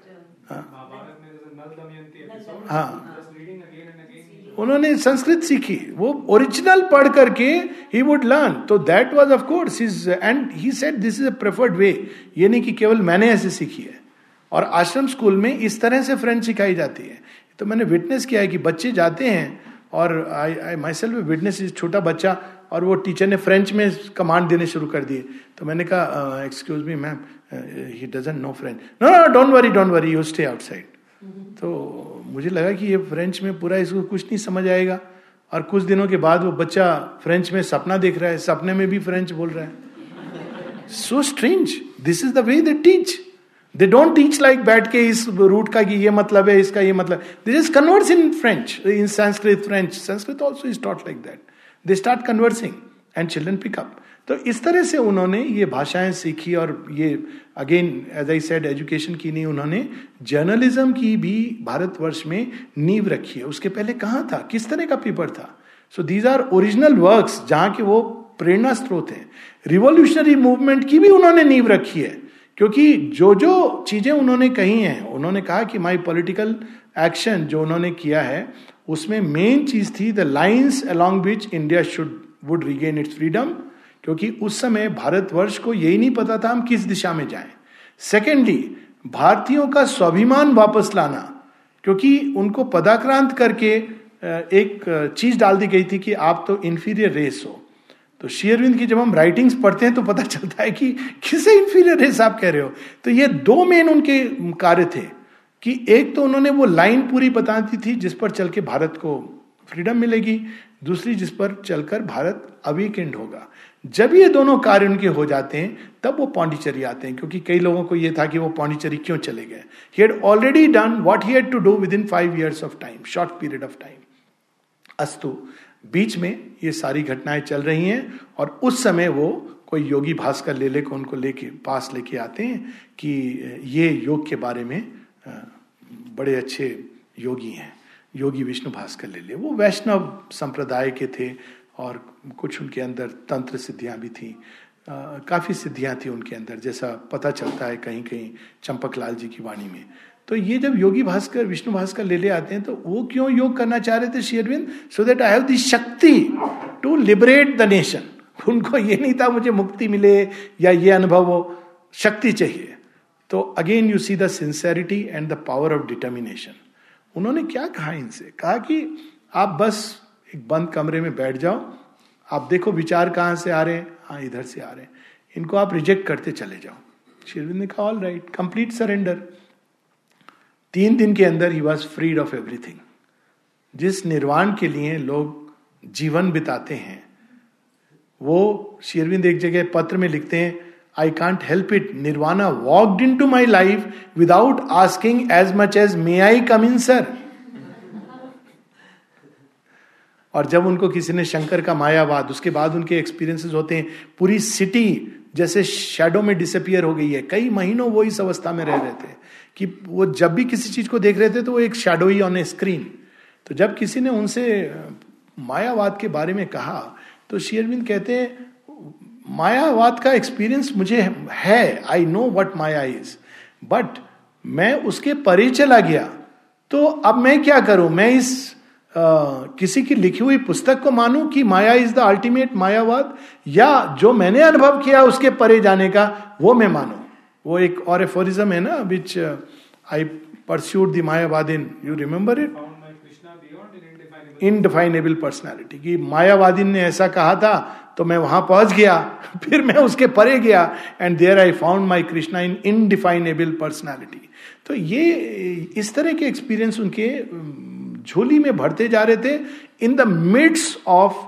A: हाँ। उन्होंने संस्कृत सीखी। वो ओरिजिनल पढ़ करके ही वुड लर्न तो that was of course is and he said this is a preferred way ये नहीं कि केवल मैंने ऐसे सीखी है। और आश्रम स्कूल में इस तरह से फ्रेंच सिखाई जाती है। तो मैंने विटनेस किया है कि बच्चे जाते हैं और I I myself witness is छोटा बच्चा और वो टीचर ने फ्रेंच में कमांड देने शुरू कर दिए। तो मैंने कहा excuse me ma'am he doesn't know French no no don't worry don't worry you stay outside तो मुझे लगा कि ये फ्रेंच में पूरा इसको कुछ नहीं समझ आएगा। और कुछ दिनों के बाद वो बच्चा फ्रेंच में सपना देख रहा है, सपने में भी फ्रेंच बोल रहा है। So strange this is the way they teach they don't teach like बैठ के इस रूट का कि ये मतलब है, इसका ये मतलब। This is converse in French in Sanskrit French Sanskrit also is taught like that they start conversing and children pick up तो इस तरह से उन्होंने ये भाषाएँ सीखी और ये again as I said education की नहीं, उन्होंने जर्नलिज्म की भी भारतवर्ष में नींव रखी है। उसके पहले कहाँ था? किस तरह का पेपर था? So these are original works जहाँ के वो प्रेरणा स्रोत है। रिवोल्यूशनरी मूवमेंट की भी उन्होंने नींव रखी है, क्योंकि जो जो चीज़ें उन्होंने कही हैं, उन्होंने कहा कि माई पॉलिटिकल एक्शन जो उन्होंने किया है, उसमें मेन चीज़ थी the lines along which India should would regain its freedom क्योंकि उस समय भारतवर्ष को यही नहीं पता था हम किस दिशा में जाएँ। सेकेंडली भारतीयों का स्वाभिमान वापस लाना, क्योंकि उनको पदाक्रांत करके एक चीज़ डाल दी गई थी कि आप तो इन्फीरियर रेस हो। तो शेयरविंद की जब हम राइटिंग्स पढ़ते हैं तो पता चलता है कि किसे इन्फीरियर रेस आप कह रहे हो? तो ये दो मेन उनके कार्य थे कि एक तो उन्होंने वो लाइन पूरी बता दी थी जिस पर चल के भारत को फ्रीडम मिलेगी, दूसरी जिस पर चलकर भारत अवीकेंड होगा। जब ये दोनों कार्य उनके हो जाते हैं, तब वो पांडिचेरी आते हैं, क्योंकि कई लोगों को ये था कि वो पांडिचेरी क्यों चले गए। He had already done what he had to do with in five years of time short period of time अस्तु, बीच में ये सारी घटनाएँ चल रही हैं, और उस समय वो कोई योगी भास्कर ले ले को उनको लेके, पास लेके आते हैं कि ये योग के बारे में बड़े अच्छे योगी हैं। योगी विष्णु भास्कर ले ले वो वैष्णव संप्रदाय के थे और कुछ उनके अंदर तंत्र सिद्धियाँ भी थी। काफ़ी सिद्धियाँ थी उनके अंदर, जैसा पता चलता है कहीं कहीं चंपक लाल जी की वाणी में। तो ये जब योगी भास्कर, विष्णु भास्कर ले ले आते हैं तो वो क्यों योग करना चाह रहे थे शेयरविंद so that I have the शक्ति टू लिबरेट द नेशन उनको ये नहीं था मुझे मुक्ति मिले या ये अनुभव हो, शक्ति चाहिए। तो again you see the sincerity and the power of determination उन्होंने क्या कहा इनसे? कहा कि आप बस एक बंद कमरे में बैठ जाओ। आप देखो विचार कहाँ से आ रहे हैं। हाँ इधर से आ रहे हैं। इनको आप रिजेक्ट करते चले जाओ। शेरविंद ने कहा ऑल राइट कंप्लीट सरेंडर तीन दिन के अंदर he was freed of everything जिस निर्वाण के लिए लोग जीवन बिताते हैं, वो शेरविंद एक जगह पत्र में लिखते हैं I can't help it nirvana walked into my life without asking as much as may I come in sir और जब उनको किसी ने शंकर का मायावाद, उसके बाद उनके एक्सपीरियंसेस होते हैं, पूरी सिटी जैसे शेडो में डिसअपियर हो गई है। कई महीनों वो इस अवस्था में रह रहे थे कि वो जब भी किसी चीज़ को देख रहे थे तो वो एक शेडो ही ऑन ए स्क्रीन तो जब किसी ने उनसे मायावाद के बारे में कहा तो शेयरविंद कहते हैं, मायावाद का एक्सपीरियंस मुझे है I know what maya is but मैं उसके परे चला गया। तो अब मैं क्या करूँ? मैं इस किसी की लिखी हुई पुस्तक को मानूं कि maya is the ultimate Mayavad या जो मैंने अनुभव किया उसके परे जाने का वो मैं मानू। वो एक और एफोरिज्म है ना which I pursued the Mayavadin you remember it indefinable personality कि मायावादी ने ऐसा कहा था तो मैं वहाँ पहुँच गया फिर मैं उसके परे गया and there I found my Krishna in indefinable personality तो ये इस तरह के एक्सपीरियंस उनके झोली में भरते जा रहे थे in the midst of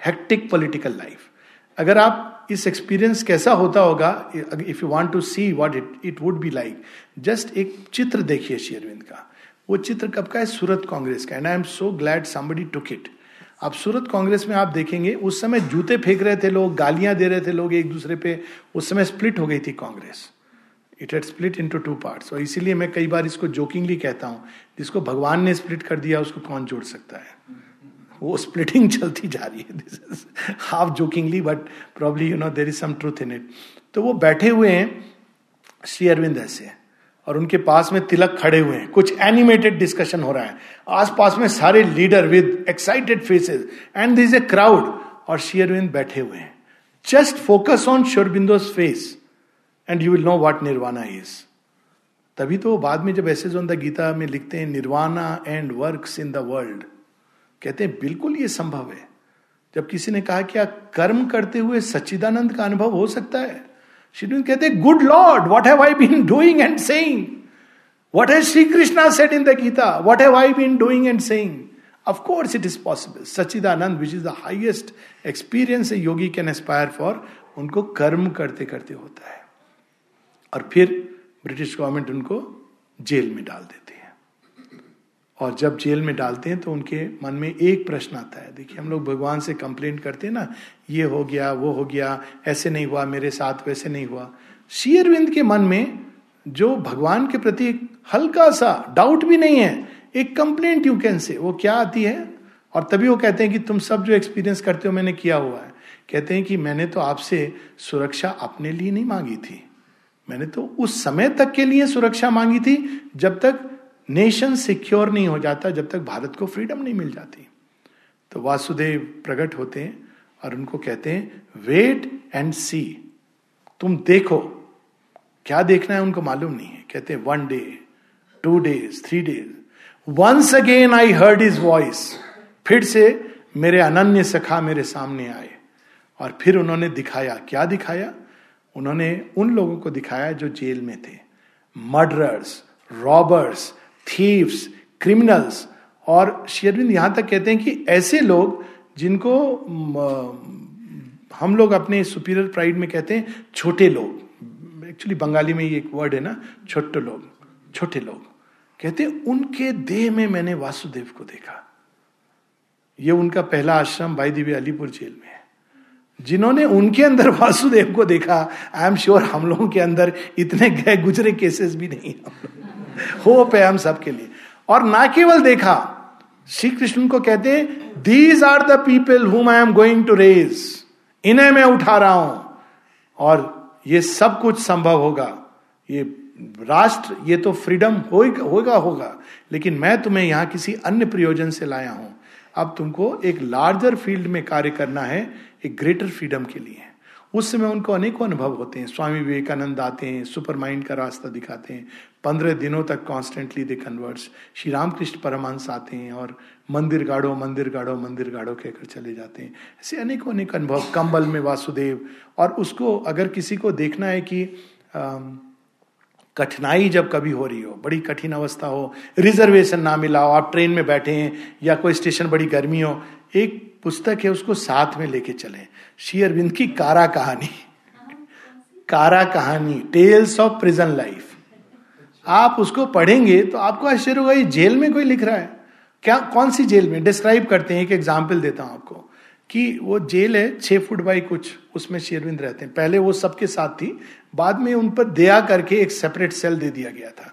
A: hectic political life अगर आप इस एक्सपीरियंस कैसा होता होगा if you want to see what it it would be like just एक चित्र देखिए शेरविंद का। वो चित्र कब का है? सूरत कांग्रेस का। And I am so glad somebody took it अब सूरत कांग्रेस में आप देखेंगे, उस समय जूते फेंक रहे थे लोग, गालियाँ दे रहे थे लोग एक दूसरे पे, उस समय स्प्लिट हो गई थी Congress. It had split into two parts और इसीलिए मैं कई बार इसको जोकिंगली कहता हूँ। जिसको भगवान ने स्प्लिट कर दिया, उसको कौन जोड़ सकता है? वो स्प्लिटिंग चलती जा रही है। This is half jokingly but probably you know there is some truth in it तो वो बैठे हुए हैं, श्री अरविंद ऐसे, और उनके पास में तिलक खड़े हुए हैं। कुछ एनिमेटेड डिस्कशन हो रहा है। आसपास में सारे leader with excited faces and this a crowd और शेयरविंद बैठे हुए हैं। Just focus on Sri Aurobindo face and you will know what nirvana is तभी तो बाद में जब ऐसे जो गीता में लिखते हैं nirvana and work in the world कहते हैं, बिल्कुल ये संभव है। जब किसी ने कहा क्या कर्म करते हुए सच्चिदानंद का अनुभव हो सकता है श्री कहते good lord what have I been doing and saying what has Sri Krishna said in the Gita what have I been doing and saying of course it is possible Sachchidananda which is the highest experience a yogi can aspire for उनको कर्म करते करते होता है। और फिर British government उनको jail में डाल देती है। और जब जेल में डालते हैं तो उनके मन में एक प्रश्न आता है। देखिए, हम लोग भगवान से कंप्लेंट करते हैं ना, ये हो गया, वो हो गया, ऐसे नहीं हुआ, मेरे साथ वैसे नहीं हुआ। शेयरविंद के मन में जो भगवान के प्रति हल्का सा डाउट भी नहीं है, एक कंप्लेंट यू कैन से, वो क्या आती है? और तभी वो कहते हैं कि तुम सब जो एक्सपीरियंस करते हो, मैंने किया हुआ है। कहते हैं कि मैंने तो आपसे सुरक्षा अपने लिए नहीं मांगी थी। मैंने तो उस समय तक के लिए सुरक्षा मांगी थी जब तक नेशन सिक्योर नहीं हो जाता, जब तक भारत को फ्रीडम नहीं मिल जाती। तो वासुदेव प्रकट होते हैं और उनको कहते हैं वेट एंड सी तुम देखो, क्या देखना है उनको मालूम नहीं है। कहते हैं one day two days three days once again I heard his voice फिर से मेरे अनन्य सखा मेरे सामने आए और फिर उन्होंने दिखाया। क्या दिखाया? उन्होंने उन लोगों को दिखाया जो जेल में थे। मर्डरर्स रॉबर्स थीव्स क्रिमिनल्स और शेरविंद यहाँ तक कहते हैं कि ऐसे लोग जिनको हम लोग अपने सुपीरियर प्राइड में कहते हैं छोटे लोग। एक्चुअली बंगाली में ये एक वर्ड है ना छोटे लोग छोटे लोग। कहते हैं, उनके देह में मैंने वासुदेव को देखा। ये उनका पहला आश्रम भाई दिव्य अलीपुर जेल में जिन्होंने उनके अंदर वासुदेव को देखा आई एम श्योर हम लोगों के अंदर इतने गए गुजरे केसेस भी नहीं होप है हम सबके लिए। और ना केवल देखा श्री कृष्ण को कहते these are the people whom I am going to raise इन्हें मैं उठा रहा हूँ। और ये सब कुछ संभव होगा। ये राष्ट्र, ये तो फ्रीडम होगा होगा। लेकिन मैं तुम्हें यहाँ किसी अन्य प्रयोजन से लाया हूँ। अब तुमको एक लार्जर फ़ील्ड में कार्य करना है एक ग्रेटर फ्रीडम के लिए उस समय उनको अनेकों अनुभव होते हैं। स्वामी विवेकानंद आते हैं, सुपर माइंड का रास्ता दिखाते हैं, पंद्रह दिनों तक constantly they converts Sri Ramakrishna Paramahamsa आते हैं और मंदिर गाड़ो मंदिर गाड़ो मंदिर गाड़ो कहकर चले जाते हैं। ऐसे अनेकों अनेक अनुभव, कंबल में वासुदेव। और उसको अगर किसी को देखना है कि कठिनाई जब कभी हो रही हो, बड़ी कठिन अवस्था हो, रिजर्वेशन ना मिला हो, आप ट्रेन में बैठे हैं या कोई स्टेशन बड़ी गर्मी हो एक पुस्तक है, उसको साथ में लेके चले। श्री अरविंद की कारा कहानी। कारा कहानी टेल्स ऑफ़ प्रिजन लाइफ आप उसको पढ़ेंगे तो आपको आश्चर्य होगा, ये जेल में कोई लिख रहा है? क्या, कौन सी जेल में? डिस्क्राइब करते हैं, एक एग्ज़ाम्पल देता हूँ आपको। कि वो जेल है, छह फुट बाई कुछ, उसमें शेरविंद रहते हैं। पहले वो सबके साथ थी, बाद में उन पर दया करके एक सेपरेट सेल दे दिया गया था।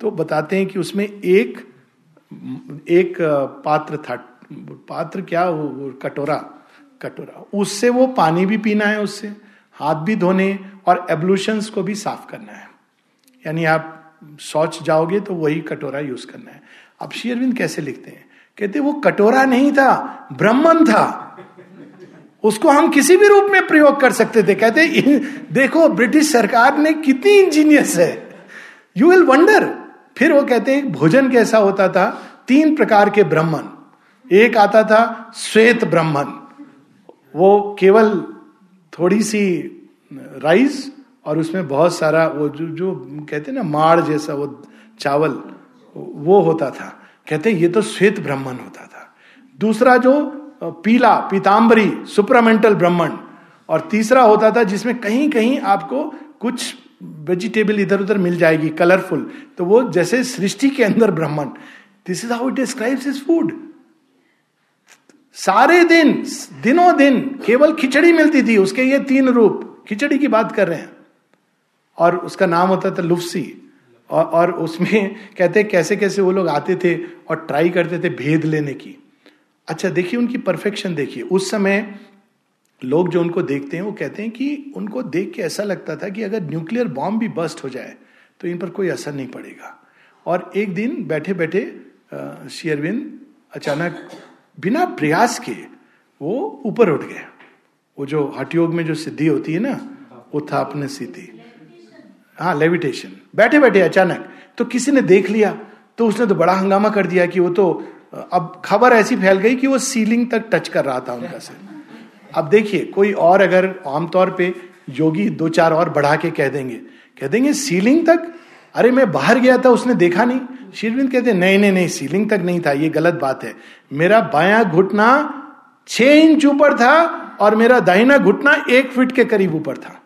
A: तो बताते हैं कि उसमें एक एक पात्र था पात्र क्या वो कटोरा कटोरा। उससे वो पानी भी पीना है, उससे हाथ भी धोने और एब्लूशंस को भी साफ़ करना है। यानी आप शौच जाओगे तो वही कटोरा यूज़ करना है। अब शेरविंद कैसे लिखते हैं? कहते वो कटोरा नहीं था, ब्राह्मण था। उसको हम किसी भी रूप में प्रयोग कर सकते थे। कहते देखो, ब्रिटिश सरकार ने कितनी इंजीनियस है। यू विल वंडर फिर वो कहते हैं, भोजन कैसा होता था? तीन प्रकार के ब्राह्मण। एक आता था श्वेत ब्राह्मण। वो केवल थोड़ी सी राइस और उसमें बहुत सारा वो जो जो कहते ना, माड़ जैसा वो चावल, वो होता था। कहते ये तो श्वेत ब्राह्मण होता था। दूसरा जो, पीला पीताम्बरी सुप्रामेंटल ब्राह्मण, और तीसरा होता था जिसमें कहीं कहीं आपको कुछ वेजिटेबल इधर उधर मिल जाएगी, कलरफुल। तो वो जैसे सृष्टि के अंदर ब्राह्मण। This is how it describes is food सारे दिन दिनों दिन केवल खिचड़ी मिलती थी उसके ये तीन रूप खिचड़ी की बात कर रहे हैं। और उसका नाम होता था लुफ्सी। और, और उसमें कहते कैसे कैसे वो लोग आते थे और ट्राई करते थे भेद लेने की। अच्छा देखिए उनकी परफेक्शन देखिए। उस समय लोग जो उनको देखते हैं वो कहते हैं कि उनको देख के ऐसा लगता था कि अगर न्यूक्लियर बॉम्ब भी बस्ट हो जाए तो इन पर कोई असर नहीं पड़ेगा। और एक दिन बैठे बैठे शेयरविंद अचानक बिना प्रयास के वो ऊपर उठ गया। वो जो हटयोग में जो सिद्धि होती है ना उत्थापन सिद्धि। हाँ लेविटेशन बैठे बैठे अचानक तो किसी ने देख लिया तो उसने तो बड़ा हंगामा कर दिया कि वो तो अब खबर ऐसी फैल गई कि वो सीलिंग तक टच कर रहा था उनका से अब देखिए, कोई और अगर आमतौर पे योगी दो चार और बढ़ा के कह देंगे कह देंगे सीलिंग तक अरे मैं बाहर गया था, उसने देखा नहीं। शिरविंद कहते, नहीं नहीं नहीं, सीलिंग तक नहीं था, ये गलत बात है। मेरा बाया घुटना छह इंच ऊपर था और मेरा दाहिना घुटना एक फीट के करीब ऊपर था।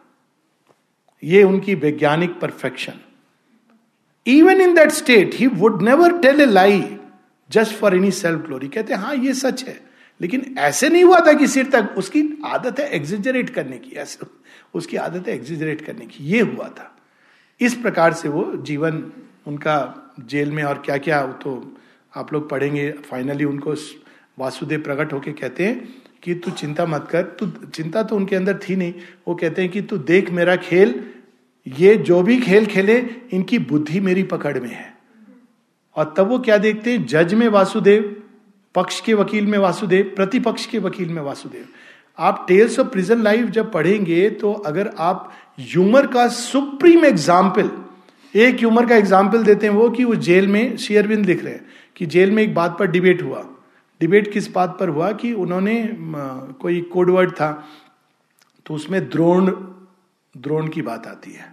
A: ये उनकी वैज्ञानिक perfection. Even in that state he would never tell a lie just for any self glory कहते हाँ ये सच है। लेकिन ऐसे नहीं हुआ था कि सिर तक, उसकी आदत है एग्जिजरेट करने की, ऐसे, उसकी आदत है एग्जिजरेट करने की। ये हुआ था। इस प्रकार से वो जीवन उनका जेल में और क्या क्या तो आप लोग पढ़ेंगे। फाइनली उनको वासुदेव प्रकट होके कहते हैं कि तू चिंता मत कर, तू चिंता तो उनके अंदर थी नहीं। वो कहते हैं कि तू देख मेरा खेल, ये जो भी खेल खेले, इनकी बुद्धि मेरी पकड़ में है। और तब वो क्या देखते हैं? जज में वासुदेव, पक्ष के वकील में वासुदेव, प्रतिपक्ष के वकील में वासुदेव। आप टेल्स ऑफ़ प्रिजन लाइफ जब पढ़ेंगे तो अगर आप ह्यूमर का सुप्रीम एग्ज़ाम्पल, एक ह्यूमर का एग्ज़ाम्पल देते हैं वो कि वो जेल में शेयरविंद लिख रहे हैं कि जेल में एक बात पर डिबेट हुआ। डिबेट किस बात पर हुआ कि उन्होंने कोई कोडवर्ड था तो उसमें द्रोण द्रोण की बात आती है।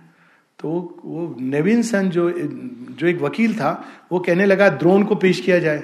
A: तो वो नवीन सन जो जो एक वकील था, वो कहने लगा, द्रोण को पेश किया जाए।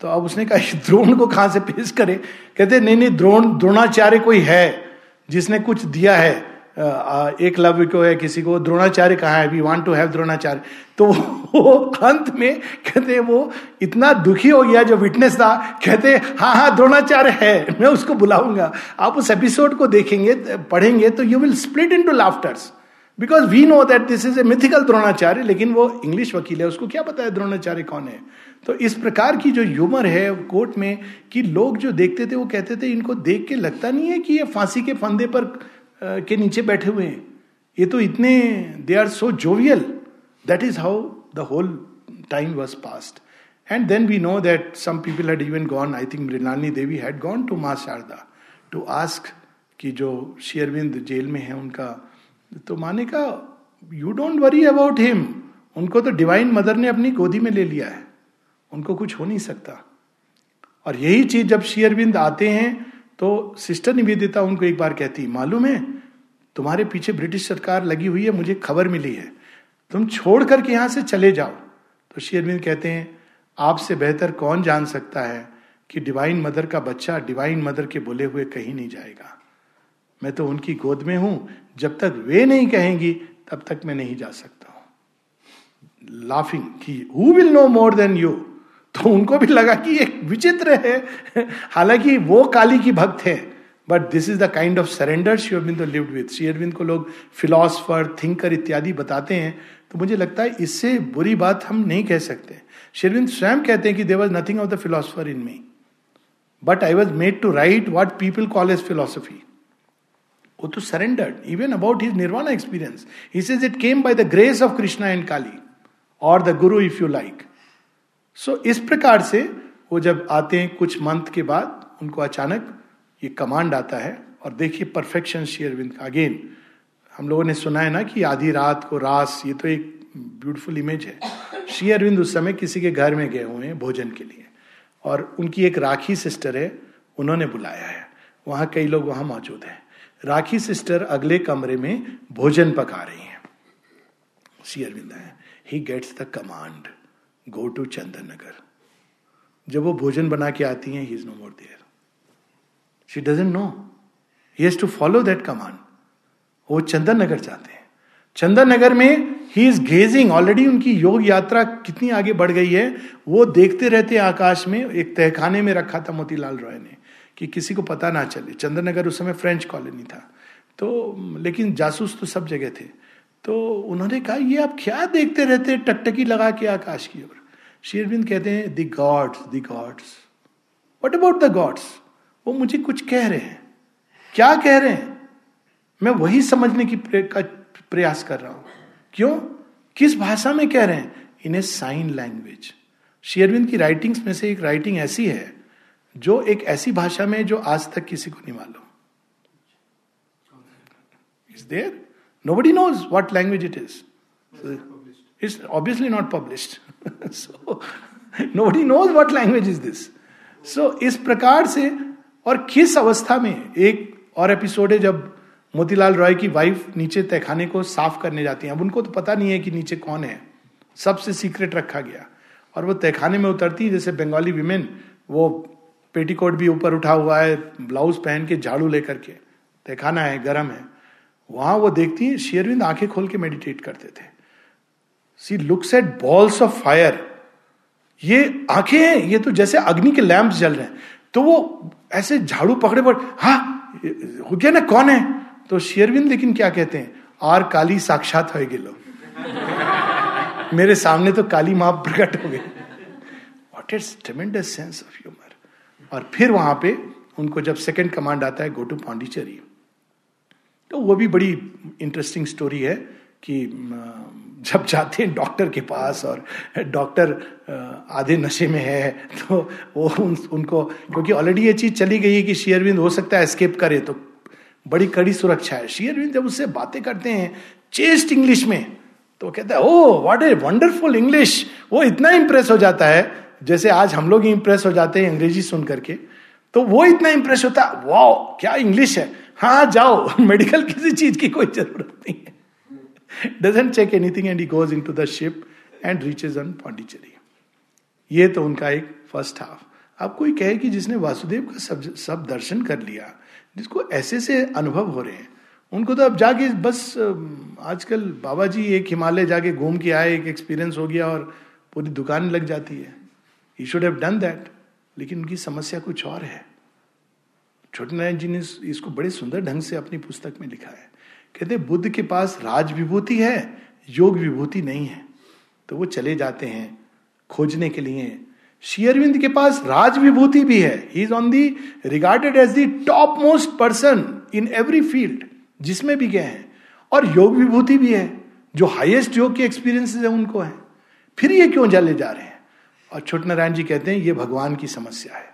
A: तो अब उसने कहा द्रोण को कहाँ से पेश करे? कहते, नहीं नहीं, द्रोण, द्रोणाचार्य कोई है, जिसने कुछ दिया है एक लव्य को है, किसी को, द्रोणाचार्य कहा है? We want to have Dronacharya. तो वो अंत में कहते वो इतना दुखी हो गया जो विटनेस था, कहते हाँ हाँ द्रोणाचार्य है, मैं उसको बुलाऊँगा। आप उस एपिसोड को देखेंगे, पढ़ेंगे तो you will split into laughters because we know that this is a mythical Dronacharya, लेकिन वो इंग्लिश वकील है, उसको क्या पता है द्रोणाचार्य कौन है? तो इस प्रकार की जो ह्यूमर है कोर्ट में, कि लोग जो देखते थे, वो कहते थे, इनको देख के लगता नहीं है कि ये फांसी के फंदे पर के नीचे बैठे हुए हैं। ये तो इतने they are so jovial that is how the whole time was passed and then we know that some people had even gone I think Mrinalini Devi had gone to Maa Sarada to ask कि जो शेयरविंद jail में है उनका। तो माने का you don't worry about him उनको तो डिवाइन मदर ने अपनी गोदी में ले लिया है। उनको कुछ हो नहीं सकता। और यही चीज़ जब शेयरविंद आते हैं तो सिस्टर निवेदिता उनको एक बार कहती, मालूम है, तुम्हारे पीछे ब्रिटिश सरकार लगी हुई है, मुझे खबर मिली है। तुम छोड़ करके यहाँ से चले जाओ। तो शेयरविंद कहते हैं, आपसे बेहतर कौन जान सकता है कि डिवाइन मदर का बच्चा डिवाइन मदर के बोले हुए कहीं नहीं जाएगा? मैं तो उनकी गोद में हूँ, जब तक वे नहीं कहेंगी, तब तक मैं नहीं जा सकता हूँ। लाफिंग की who will know more than you तो उनको भी लगा कि एक विचित्र है। हालाँकि वो काली की भक्त है but this is the kind of surrender Sri Aurobindo lived with Shri Aurobindo को लोग फिलोसफर थिंकर इत्यादि बताते हैं। तो मुझे लगता है इससे बुरी बात हम नहीं कह सकते। शेरविंद स्वयं कहते हैं कि there was nothing of the philosopher in me but I was made to write what people call as philosophy वो तो surrendered even about his nirvana experience he it came by the grace of Krishna and Kali और the Guru if you like so इस प्रकार से वो जब आते हैं कुछ मंथ के बाद, उनको अचानक ये कमांड आता है। और देखिए परफेक्शन शेयरविंद का। अगेन हम लोगों ने सुना है ना कि आधी रात को रास, ये तो एक ब्यूटीफुल इमेज है। श्री अरविंद उस समय किसी के घर में गए हुए हैं भोजन के लिए। और उनकी एक राखी सिस्टर है, उन्होंने बुलाया है। वहाँ कई लोग वहाँ मौजूद हैं। राखी सिस्टर अगले कमरे में भोजन पका रही हैं। श्री अरविंद है। He gets the command go to Chandannagar जब वो भोजन बना के आती हैं he is no more there she doesn't know he has to follow that command वो चंदन नगर जाते हैं। चंदन नगर में ही इज़ गेजिंग ऑलरेडी उनकी योग यात्रा कितनी आगे बढ़ गई है। वो देखते रहते आकाश में। एक तहखाने में रखा था मोतीलाल रॉय ने कि किसी को पता ना चले। चंदन नगर उस समय फ्रेंच कॉलोनी था। तो लेकिन जासूस तो सब जगह थे। तो उन्होंने कहा, ये आप क्या देखते रहते टकटकी लगा के आकाश की ओर। शेरविंद कहते हैं the gods the gods what about the gods वो मुझे कुछ कह रहे हैं। क्या कह रहे हैं? मैं वही समझने की प्रयास कर रहा हूँ। क्यों? किस भाषा में कह रहे हैं? इन ए साइन लैंग्वेज शेयरविंद की राइटिंग्स में से एक राइटिंग ऐसी है, जो एक ऐसी भाषा में जो आज तक किसी को नहीं मालूम। Is there nobody knows what language it is obviously not published so nobody knows what language is this so इस प्रकार से और किस अवस्था में एक और एपिसोड है जब मोतीलाल रॉय की वाइफ नीचे तहखाने को साफ़ करने जाती है। अब उनको तो पता नहीं है कि नीचे कौन है। सबसे सीक्रेट रखा गया। और वो तहखाने में उतरती है, जैसे बंगाली विमेन वो पेटीकोट भी ऊपर उठा हुआ है, ब्लाउज पहन के झाड़ू लेकर के। तहखाना है, गर्म है। वहाँ वो देखती है, शेरविंद आँखें खोल के मेडिटेट करते थे। She looks at balls of fire ये आँखें हैं, ये तो जैसे अग्नि के लैंप जल रहे हैं। तो वो ऐसे झाड़ू पकड़े पड़ हा, हो गया ना कौन है? तो शेरविंद लेकिन क्या कहते हैं? आर काली साक्षात हो गिलो मेरे सामने तो काली माँ प्रकट हो गई। What is tremendous sense of humour और फिर वहाँ पे उनको जब सेकंड कमांड आता है गो टू पांडिचेरी तो वो भी बड़ी इंटरेस्टिंग स्टोरी है कि जब जाते हैं डॉक्टर के पास और डॉक्टर आधे नशे में है तो वो उन, उनको क्योंकि ऑलरेडी ये चीज़ चली गई है कि शेयरविंद हो सकता है एस्केप करे तो बड़ी कड़ी सुरक्षा है। शेयरविंद जब उससे बातें करते हैं चेस्ट इंग्लिश में तो कहता है oh what a wonderful English वो इतना इंप्रेस हो जाता है जैसे आज हम लोग इंप्रेस हो जाते हैं अंग्रेज़ी सुन करके तो वो इतना इंप्रेस होता है वाओ क्या इंग्लिश है? हाँ जाओ मेडिकल किसी चीज़ की कोई ज़रूरत नहीं है। Doesn't check anything and he goes into the ship and reaches on Pondicherry ये तो उनका एक फ़र्स्ट हाफ़ अब कोई कहे कि जिसने वासुदेव का सब सब दर्शन कर लिया, जिसको ऐसे से अनुभव हो रहे हैं, उनको तो अब जाके बस आजकल बाबा जी एक हिमालय जाके घूम के आए, एक एक्सपीरियंस हो गया और पूरी दुकान लग जाती है। He should have done that लेकिन उनकी समस्या कुछ और है। छोटे नारायण जी ने इसको बड़े सुंदर ढंग से अपनी पुस्तक में लिखा है। कहते बुद्ध के पास राज विभूति है, योग विभूति नहीं है। तो वो चले जाते हैं खोजने के लिए। शेयरविंद के पास राज विभूति भी है। He is on the regarded as the topmost person in every field जिसमें भी गए हैं। और योग विभूति भी है, जो हाईएस्ट योग के एक्सपीरियंस है, उनको है। फिर ये क्यों जले जा रहे हैं? और छोट नारायण जी कहते हैं, ये भगवान की समस्या है।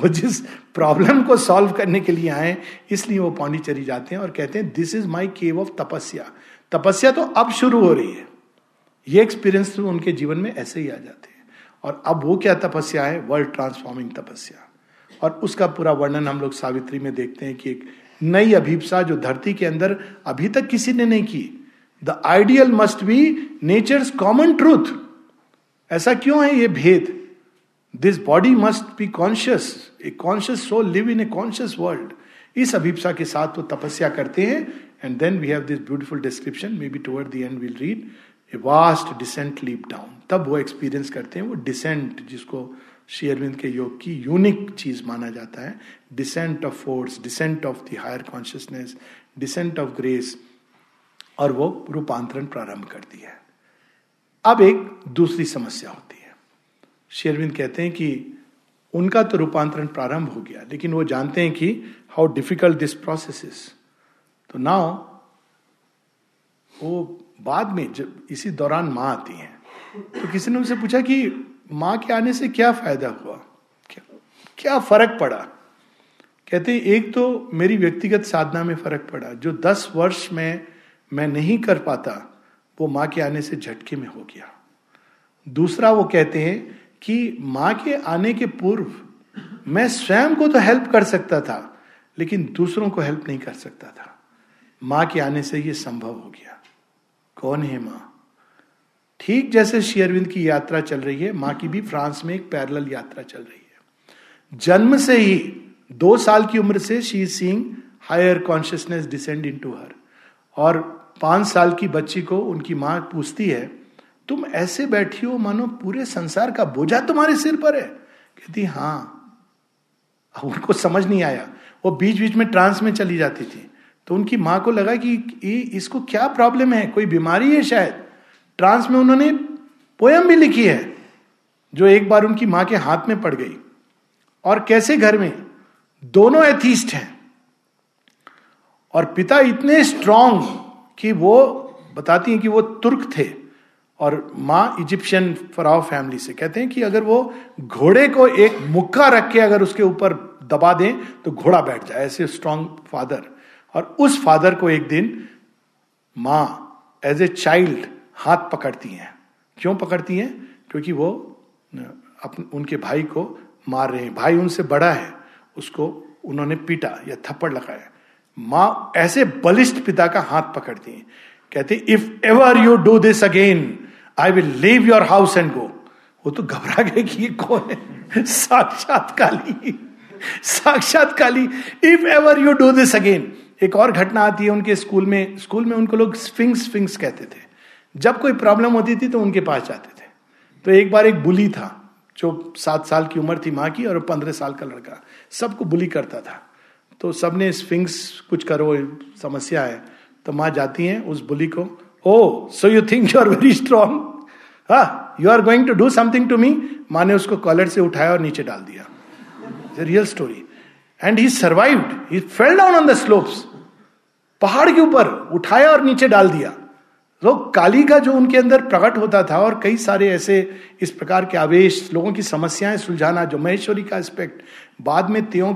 A: वो जिस प्रॉब्लम को सॉल्व करने के लिए आए, इसलिए वो पांडिचेरी जाते हैं और कहते हैं this is my cave of tapasya. तपस्या तो अब शुरू हो रही है। ये एक्सपीरियंस तो उनके जीवन में ऐसे ही आ जाते हैं। और अब वो क्या तपस्या है? वर्ल्ड ट्रांसफॉर्मिंग तपस्या। और उसका पूरा वर्णन हम लोग सावित्री में देखते हैं कि एक नई अभिप्सा जो धरती के अंदर अभी तक किसी ने नहीं की। The ideal must be nature's common truth ऐसा क्यों है ये भेद? This body must be conscious a conscious soul live in a conscious world इस अभिप्सा के साथ वो तपस्या करते हैं and then we have this beautiful description maybe toward the end will read a vast descent leap down तब वो एक्सपीरियंस करते हैं वो डिसेंट जिसको श्री अरविंद के योग की यूनिक चीज़ माना जाता है। Descent of force descent of the higher consciousness descent of grace और वो रूपांतरण प्रारंभ करती है। अब एक दूसरी समस्या होती है। शेरविंद कहते हैं कि उनका तो रूपांतरण प्रारंभ हो गया, लेकिन वो जानते हैं कि how difficult this process is तो नाउ वो बाद में जब इसी दौरान माँ आती हैं तो किसी ने उनसे पूछा कि माँ के आने से क्या फ़ायदा हुआ? क्या क्या फ़र्क पड़ा? कहते हैं, एक तो मेरी व्यक्तिगत साधना में फ़र्क पड़ा। जो दस वर्ष में मैं नहीं कर पाता, वो माँ के आने से झटके में हो गया। दूसरा, वो कहते हैं कि माँ के आने के पूर्व मैं स्वयं को तो हेल्प कर सकता था, लेकिन दूसरों को हेल्प नहीं कर सकता था। माँ के आने से ये संभव हो गया। कौन है माँ? ठीक जैसे शेयरविंद की यात्रा चल रही है, माँ की भी फ्रांस में एक पैरल यात्रा चल रही है। जन्म से ही दो साल की उम्र से she seeing higher consciousness descend into her. और पाँच साल की बच्ची को उनकी माँ पूछती है तुम ऐसे बैठी हो, मानो पूरे संसार का बोझा तुम्हारे सिर पर है। कहती हाँ। उनको समझ नहीं आया। वो बीच बीच में ट्रांस में चली जाती थी। तो उनकी माँ को लगा कि इसको क्या प्रॉब्लम है? कोई बीमारी है शायद? ट्रांस में उन्होंने पोयम भी लिखी है, जो एक बार उनकी माँ के हाथ में पड़ गई। और कैसे घर में? दोनों एथीस्ट हैं। और पिता इतने स्ट्रांग कि वो बताती हैं कि वो तुर्क थे। और माँ इजिप्शियन फराव फैमिली से कहते हैं कि अगर वो घोड़े को एक मुक्का रख के अगर उसके ऊपर दबा दें तो घोड़ा बैठ जाए, ऐसे स्ट्रांग फादर और उस फादर को एक दिन माँ एज ए चाइल्ड हाथ पकड़ती हैं। क्यों पकड़ती हैं? क्योंकि वो अपन उनके भाई को मार रहे हैं। भाई उनसे बड़ा है, उसको उन्होंने पीटा या थप्पड़ लगाया। माँ ऐसे बलिष्ठ पिता का हाथ पकड़ती हैं। कहते if ever you do this again I will leave your house and go वो तो घबरा गए कि ये कौन है? साक्षात काली साक्षात Kali if ever you do this again एक और घटना आती है उनके स्कूल में। स्कूल में उनको लोग स्फिंक्स स्फिंक्स कहते थे। जब कोई प्रॉब्लम होती थी तो उनके पास जाते थे। तो एक बार एक बुली था, जो सात साल की उम्र थी माँ की और पंद्रह साल का लड़का। सबको बुली करता था। तो सबने स्फिंक्स कुछ करो, समस्या है। तो माँ जाती हैं उस बुली को ओ so you think you are very strong ha you are going to do something to me माँ ने उसको कॉलर से उठाया और नीचे डाल दिया। Real story and he survived he fell down on the slopes पहाड़ के ऊपर उठाया और नीचे डाल दिया। तो काली का जो उनके अंदर प्रकट होता था और कई सारे ऐसे इस प्रकार के आवेश, लोगों की समस्याएँ सुलझाना, जो महेश्वरी का एस्पेक्ट बाद में त्यों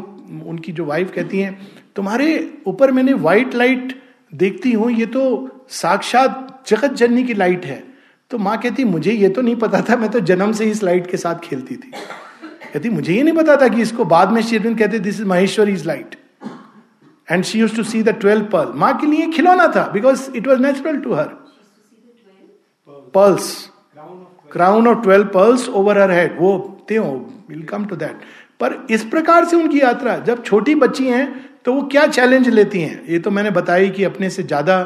A: उनकी जो वाइफ कहती हैं, तुम्हारे ऊपर मैंने व्हाइट लाइट देखती हूँ, ये तो साक्षात जगत जननी की लाइट है। तो माँ कहती, मुझे ये तो नहीं पता था, मैं तो जन्म से इस लाइट के साथ खेलती थी। कहती, मुझे ये नहीं पता था कि इसको बाद में शेरविंद कहते this is Maheshwari is light and she use to see the twelve pearl माँ के लिए खिलौना था because it was natural to her pearls crown of twelve pearls over her head वो, ते हो विल कम टू दैट पर इस प्रकार से उनकी यात्रा, जब छोटी बच्ची हैं तो वो क्या चैलेंज लेती हैं? ये तो मैंने बताई कि अपने से ज़्यादा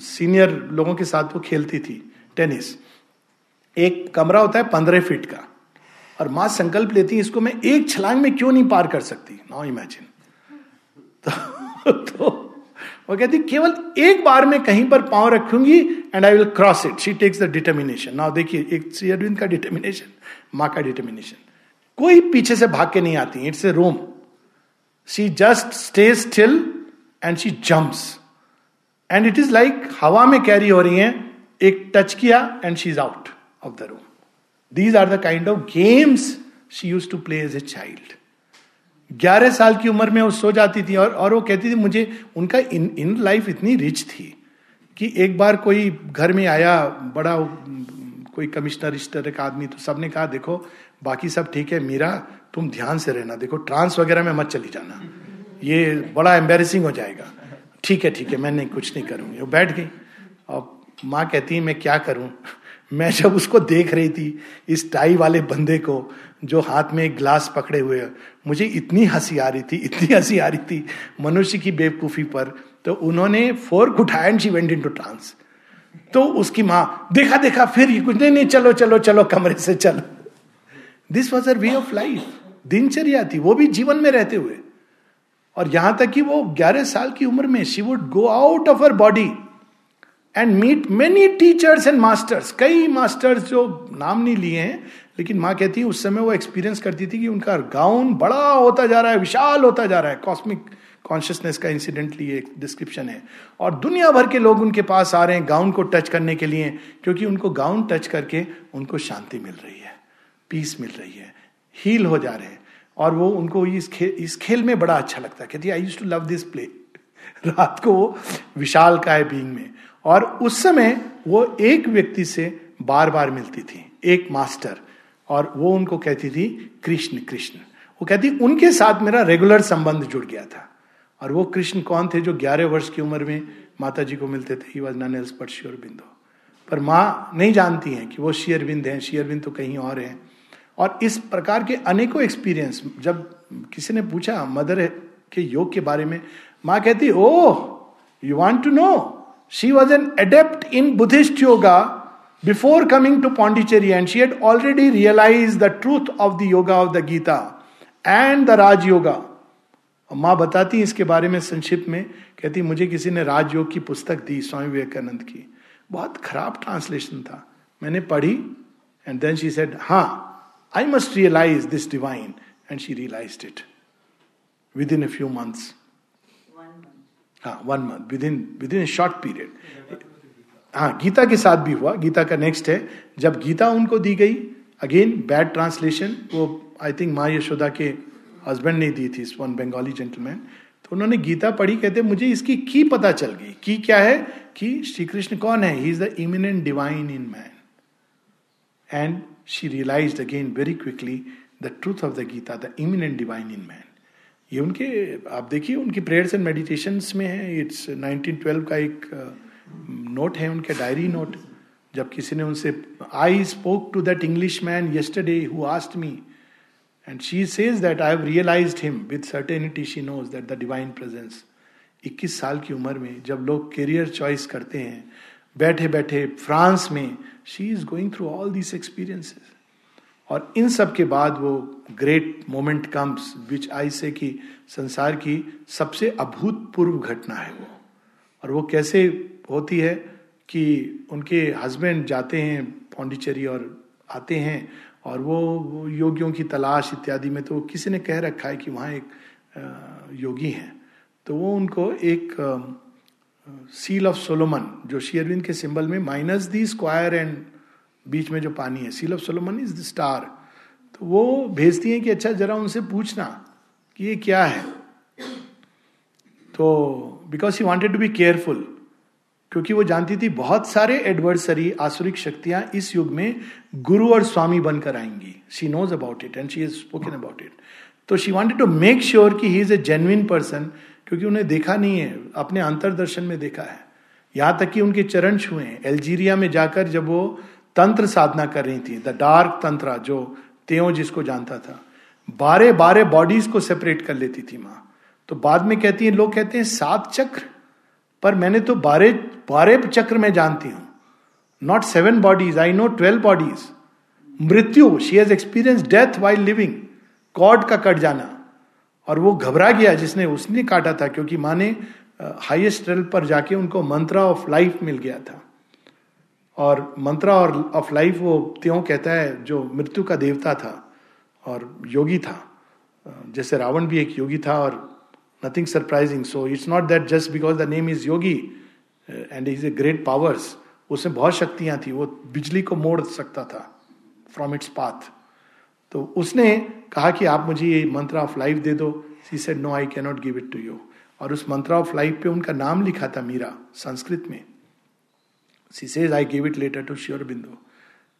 A: सीनियर लोगों के साथ वो खेलती थी टेनिस। एक कमरा होता है पंद्रह फीट का और माँ संकल्प लेती है इसको मैं एक छलांग में क्यों नहीं पार कर सकती? नाउ इमेजिन तो, तो वो कहती केवल एक बार में कहीं पर पाँव रखूँगी and I will cross it she takes the determination now देखिए एक अरविंद का डिटर्मिनेशन माँ का डिटर्मिनेशन कोई पीछे से भाग के नहीं आती it's a room she just stay still and she jumps and it is like हवा में कैरी हो रही है, एक टच किया and she is out of the room these are the kind of games she use to play as a child ग्यारह साल की उम्र में वो सो जाती थी और और वो कहती थी, मुझे उनका इन इन लाइफ इतनी रिच थी कि एक बार कोई घर में आया, बड़ा, कोई कमिश्नर इस्टर एक आदमी तो सबने कहा, देखो, बाकी सब ठीक है, मीरा, तुम ध्यान से रहना। देखो ट्रांस वगैरह में मत चली जाना। ये बड़ा एम्बेरसिंग हो जाएगा। ठीक है ठीक है, मैं नहीं, कुछ नहीं करूँगी। वो बैठ गई और माँ कहती है, मैं क्या करूँ? मैं जब उसको देख रही थी, इस टाई वाले बंदे को जो हाथ में एक ग्लास पकड़े हुए, मुझे इतनी हँसी आ रही थी, इतनी हँसी आ रही थी मनुष्य की बेवकूफ़ी पर तो उन्होंने फोर्क उठाया and she went into trance तो उसकी माँ, देखा देखा, फिर ये कुछ, नहीं नहीं, चलो चलो चलो, कमरे से चलो। This was our way of life दिनचर्या थी, वो भी जीवन में रहते हुए। और यहाँ तक कि वो ग्यारह साल की उम्र में she would go out of her body and meet many teachers and masters कई मास्टर्स जो नाम नहीं लिए हैं, लेकिन माँ कहती है, उस समय वो एक्सपीरियंस करती थी कि उनका गाउन बड़ा होता जा रहा है, विशाल होता जा रहा है। कॉस्मिक कॉन्शियसनेस का इंसिडेंटली एक डिस्क्रिप्शन है। और दुनिया भर के लोग उनके पास आ रहे हैं गाउन को टच करने के लिए, क्योंकि उनको गाउन टच करके उनको शांति मिल रही है पीस मिल रही है हील हो जा रहे हैं। और वो उनको इस खेल इस खेल में बड़ा अच्छा लगता है। कहती I use to love this play रात को वो विशाल का है बींग में। और उस समय वो एक व्यक्ति से बार बार मिलती थी, एक मास्टर। और वो उनको कहती थी, कृष्ण कृष्ण। वो कहती, उनके साथ मेरा रेगुलर संबंध जुड़ गया था। और वो कृष्ण कौन थे जो ग्यारह वर्ष की उम्र में माता जी को मिलते थे? He was none else but Aurobindo पर माँ नहीं जानती हैं कि वो शेयरबिंद हैं। शेयरबिंद तो कहीं और हैं। और इस प्रकार के अनेकों एक्सपीरियंस जब किसी ने पूछा, मदर के योग के बारे में? माँ कहती ओ you want to know she was an adept in Buddhist yoga before coming to Pondicherry and she had already realize the truth of the yoga of the Gita and the Raj yoga माँ बताती इसके बारे में संक्षिप्त में, कहती, मुझे किसी ने राजयोग की पुस्तक दी, स्वामी विवेकानंद की। बहुत खराब ट्रांसलेशन था। मैंने पढ़ी एंड देन शी सेड हाँ I must realize this divine and she realize it within a few months हाँ one month within within short period हाँ गीता के साथ भी हुआ गीता का नेक्स्ट है जब गीता उनको दी गई अगेन बैड ट्रांसलेशन वो आई थिंक माँ यशोदा के हस्बैंड ने दी थी वन बंगाली जेंटलमैन तो उन्होंने गीता पढ़ी कहते मुझे इसकी की पता चल गई की क्या है कि श्री कृष्ण कौन है he is the immanent divine in man and she realize again very quickly the truth of the Gita the immanent divine in man ये उनके आप देखिए उनकी प्रेयर्स एंड मेडिटेशन में है इट्स 1912 का एक नोट uh, है उनके डायरी नोट जब किसी ने उनसे I spoke to that English man yesterday who asked me and she says that I have realized him with certainty she knows that the divine presence 21 साल की उम्र में जब लोग करियर चॉइस करते हैं बैठे बैठे फ्रांस में she is going through all this experiences और इन सब के बाद वो great moment comes which I say कि संसार की सबसे अभूतपूर्व घटना है वो। और वो कैसे होती है कि उनके हस्बैंड जाते हैं पौंडीचेरी और आते हैं और वो योगियों की तलाश इत्यादि में तो किसी ने कह रखा है कि वहाँ एक योगी हैं। तो वो उनको एक सील ऑफ़ सोलोमन जो शेयरविंद के सिंबल में माइनस दी स्क्वायर एंड बीच में जो पानी है seal of Solomon is the star तो वो भेजती हैं कि अच्छा जरा उनसे पूछना कि ये क्या है। तो because he wanted to be careful क्योंकि वो जानती थी बहुत सारे एडवर्सरी आसुरिक शक्तियाँ इस युग में गुरु और स्वामी बनकर आएँगी। She knows about it and she is spoken about it तो she wanted to make sure कि he is a genuine person क्योंकि उन्हें देखा नहीं है, अपने अंतरदर्शन में देखा है। यहाँ तक कि उनके चरण छुए हैं। एल्जीरिया में जाकर जब वो तंत्र साधना कर रही थी द डार्क तंत्र जो त्यों जिसको जानता था बारह बारह बॉडीज को सेपरेट कर लेती थी माँ। तो बाद में कहती है, लोग कहते हैं, सात चक्र? पर मैंने तो बारह बारह चक्र में जानती हूँ। Not seven bodies I know twelve bodies मृत्यु she has experience death while living cord का कट जाना। और वो घबरा गया जिसने उसने काटा था, क्योंकि माँ ने हाइएस्ट लेवल पर जाके उनको मंत्रा ऑफ़ लाइफ मिल गया था। और मंत्रा और ऑफ़ लाइफ वो त्यों कहता है, जो मृत्यु का देवता था और योगी था। जैसे रावण भी एक योगी था और nothing surprising so it's not that just because the name is yogi and is a great powers उसमें बहुत शक्तियाँ थी, वो बिजली को मोड़ सकता था फ्रॉम इट्स पाथ तो उसने कहा कि आप मुझे ये मंत्र ऑफ़ लाइफ दे दो। She said no I cannot give it to you और उस मंत्र ऑफ़ लाइफ पे उनका नाम लिखा था मीरा, संस्कृत में। She says I give it later to Sri Aurobindo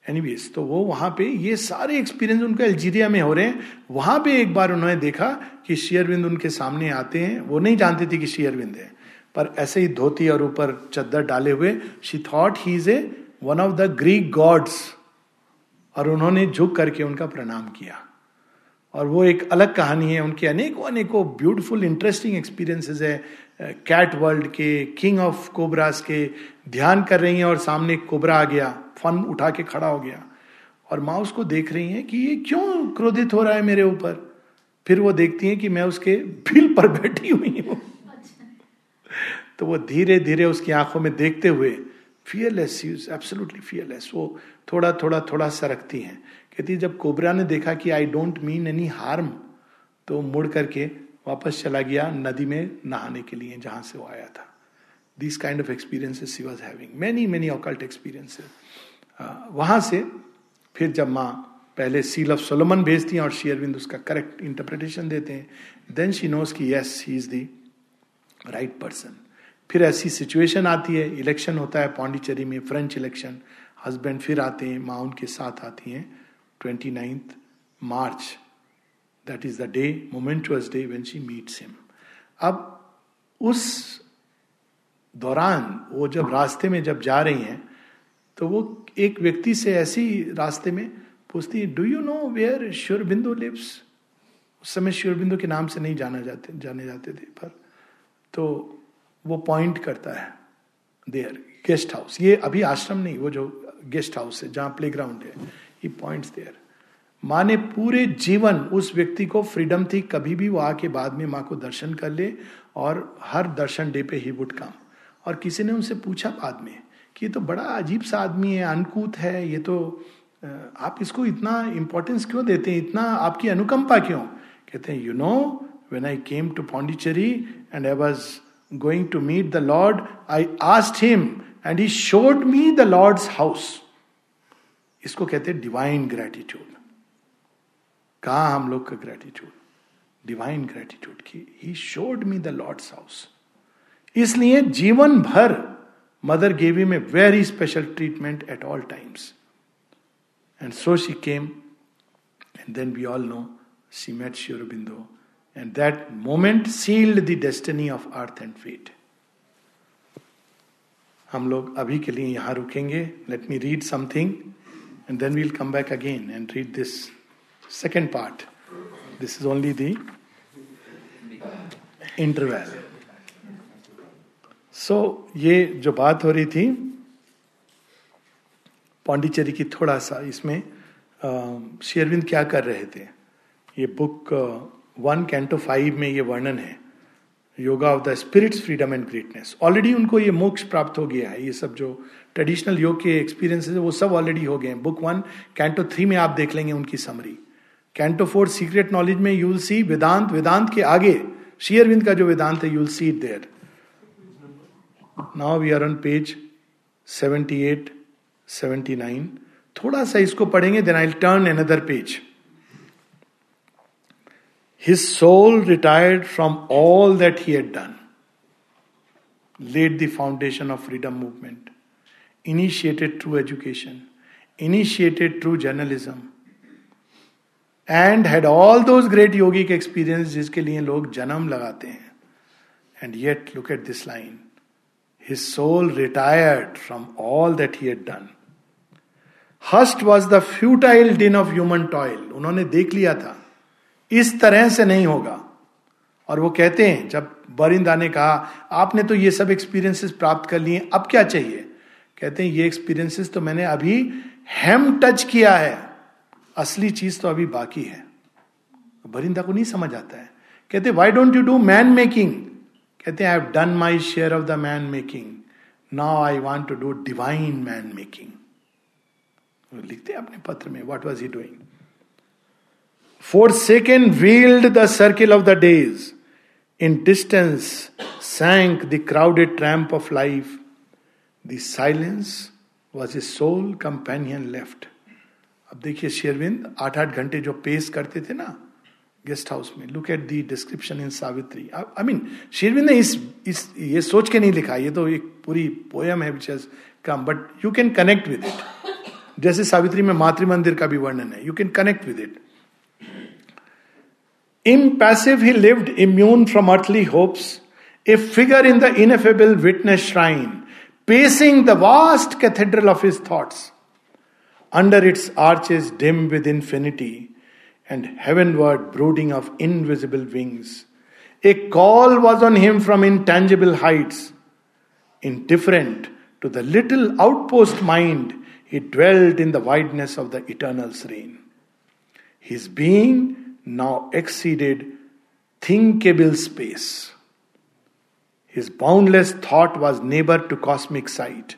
A: anyways तो वो वहाँ पे ये सारे एक्सपीरियंस उनके अल्जीरिया में हो रहे हैं। वहाँ पे एक बार उन्होंने देखा कि शेयरविंद उनके सामने आते हैं। वो नहीं जानते थे कि शेयरविंद है। पर ऐसे ही धोती और ऊपर चद्दर डाले हुए she thought he is a one of the Greek gods और उन्होंने झुक करके उनका प्रणाम किया। और वो एक अलग कहानी है उनके अनेकों अनेकों ब्यूटीफुल इंटरेस्टिंग एक्सपीरियंसेस है। कैट वर्ल्ड के किंग ऑफ़ कोबरास के ध्यान कर रही हैं और सामने कोबरा आ गया फन उठा के खड़ा हो गया। और माँ उसको देख रही है कि ये क्यों क्रोधित हो रहा है मेरे ऊपर? फिर वो देखती है कि मैं उसके बिल पर बैठी हुई हूँ। तो वो धीरे धीरे उसकी आँखों में देखते हुए फियरलेस एब्सोल्युटली फियरलेस वो थोड़ा थोड़ा थोड़ा सरकती हैं। कहती जब कोबरा ने देखा कि I don't mean any harm तो मुड़ करके वापस चला गया नदी में नहाने के लिए, जहाँ से वो आया था। This kind of experiences she was having many many occult experiences वहाँ से फिर जब माँ पहले सील ऑफ़ सोलोमन भेजती हैं और शेयरविंद उसका करेक्ट इंटरप्रिटेशन देते हैं देन शी नोज़ की yes he is the right person फिर ऐसी सिचुएशन आती है इलेक्शन होता है पांडिचेरी में फ्रेंच इलेक्शन हस्बैंड फिर आते हैं, माँ उनके साथ आती हैं twenty ninth March that is the day momentous day when she meets him अब उस दौरान, वो जब रास्ते में जब जा रही हैं तो वो एक व्यक्ति से ऐसी रास्ते में पूछती है do you know where Sri Aurobindo lives उस समय श्योरबिंदु के नाम से नहीं जाना जाते, जाने जाते थे, पर तो वो पॉइंट करता है देयर गेस्ट हाउस ये अभी आश्रम नहीं, वो जो गेस्ट हाउस है, जहाँ प्ले ग्राउंड है, ये पॉइंट देयर माँ ने पूरे जीवन उस व्यक्ति को फ्रीडम थी, कभी भी वो आके बाद में माँ को दर्शन कर ले और हर दर्शन डे पे ही वुड कम और किसी ने उनसे पूछा बाद में कि ये तो बड़ा अजीब सा आदमी है, अनकूत है, ये तो आप इसको इतना इंपॉर्टेंस क्यों देते हैं, इतना आपकी अनुकंपा क्यों? कहते हैं you know when I came to Pondicherry and I was going to meet the lord I asked him and he showed me the lord's house इसको कहते हैं डिवाइन ग्रेटिट्यूड कहा हम लोग का ग्रेटिट्यूड डिवाइन ग्रेटिट्यूड की। He showed me the lord's house इसलिए जीवन भर मदर गेवी में very special treatment at all times and so she came and then we all know she met Sri Aurobindo and that moment sealed the destiny of earth and fate हम लोग अभी के लिए यहाँ रुकेंगे। Let me read something and then we'll come back again and read this second part this is only the interval so ये जो बात हो रही थी, पांडिचेरी की थोड़ा सा इसमें शेरविंद क्या कर रहे थे? ये बुक वन कैंटो फाइव में ये वर्णन है, yoga of the spirits freedom and greatness already उनको ये मोक्ष प्राप्त हो गया है, ये सब जो ट्रेडिशनल योग के एक्सपीरियंसेस है, वो सब ऑलरेडी हो गए हैं। बुक वन कैंटो थ्री में आप देख लेंगे उनकी summary canto four secret knowledge में यूल सी वेदांत वेदांत के आगे शेयरविंद का जो वेदांत है you'll see it there now we are on page 78 79 थोड़ा सा इसको पढ़ेंगे then I turn another page His soul retired from all that he had done, laid the foundation of freedom movement, initiated true education, initiated true journalism, and had all those great yogic experiences जिसके लिए लोग जन्म लगाते हैं and yet look at this line his soul retired from all that he had done. Hushed was the futile din of human toil. उन्होंने देख लिया था इस तरह से नहीं होगा। और वो कहते हैं, जब बरिंदा ने कहा, आपने तो ये सब एक्सपीरियंसेस प्राप्त कर लिए, अब क्या चाहिए? कहते हैं, ये एक्सपीरियंसेस तो मैंने अभी हेम टच किया है। असली चीज़ तो अभी बाकी है। बरिंदा को नहीं समझ आता है। कहते why don't you do man making कहते I have done my share of the man making now I want to do divine man making लिखते हैं अपने पत्र में what was he doing four second wheeled the circle of the days in distance sank the crowded tramp of life the silence was a soul companion left अब देखिए शेरविंद, आठ आठ घंटे जो पेश करते थे ना गेस्ट हाउस में look at the description in Savitri I mean Sri Aurobindo ने इस इस, ये सोच के नहीं लिखा, ये तो एक पूरी पोयम है कम but you can connect with it जैसे सावित्री में मातृ मंदिर का भी वर्णन है you can connect with it Impassive, he lived immune from earthly hopes, a figure in the ineffable witness shrine, pacing the vast cathedral of his thoughts. Under its arches dim with infinity, and heavenward brooding of invisible wings. A call was on him from intangible heights. Indifferent to the little outpost mind, he dwelt in the wideness of the eternal serene. His being now exceeded thinkable space. His boundless thought was neighbor to cosmic sight.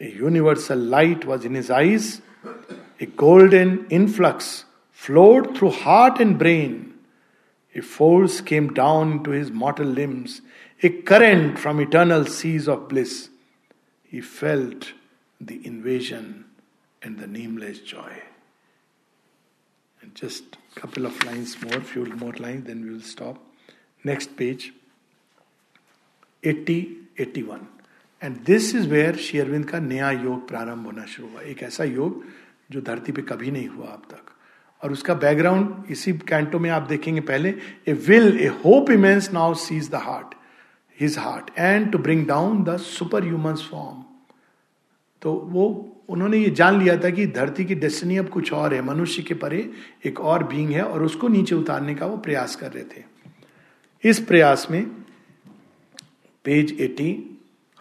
A: A universal light was in his eyes, a golden influx flowed through heart and brain. A force came down into his mortal limbs, a current from eternal seas of bliss. He felt the invasion and the nameless joy. And just couple of lines more, few more lines, then we will stop. Next page. Eighty eighty one and this is where Sri Aurobindo का नया योग प्रारंभ होना शुरू हुआ एक ऐसा योग जो धरती पे कभी नहीं हुआ अब तक और उसका बैकग्राउंड इसी कैंटो में आप देखेंगे पहले a will a hope immense now seize the heart his heart and to bring down the superhuman form तो वो उन्होंने ये जान लिया था कि धरती की डेस्टिनी अब कुछ और है। मनुष्य के परे एक और बींग है और उसको नीचे उतारने का वो प्रयास कर रहे थे। इस प्रयास में पेज 80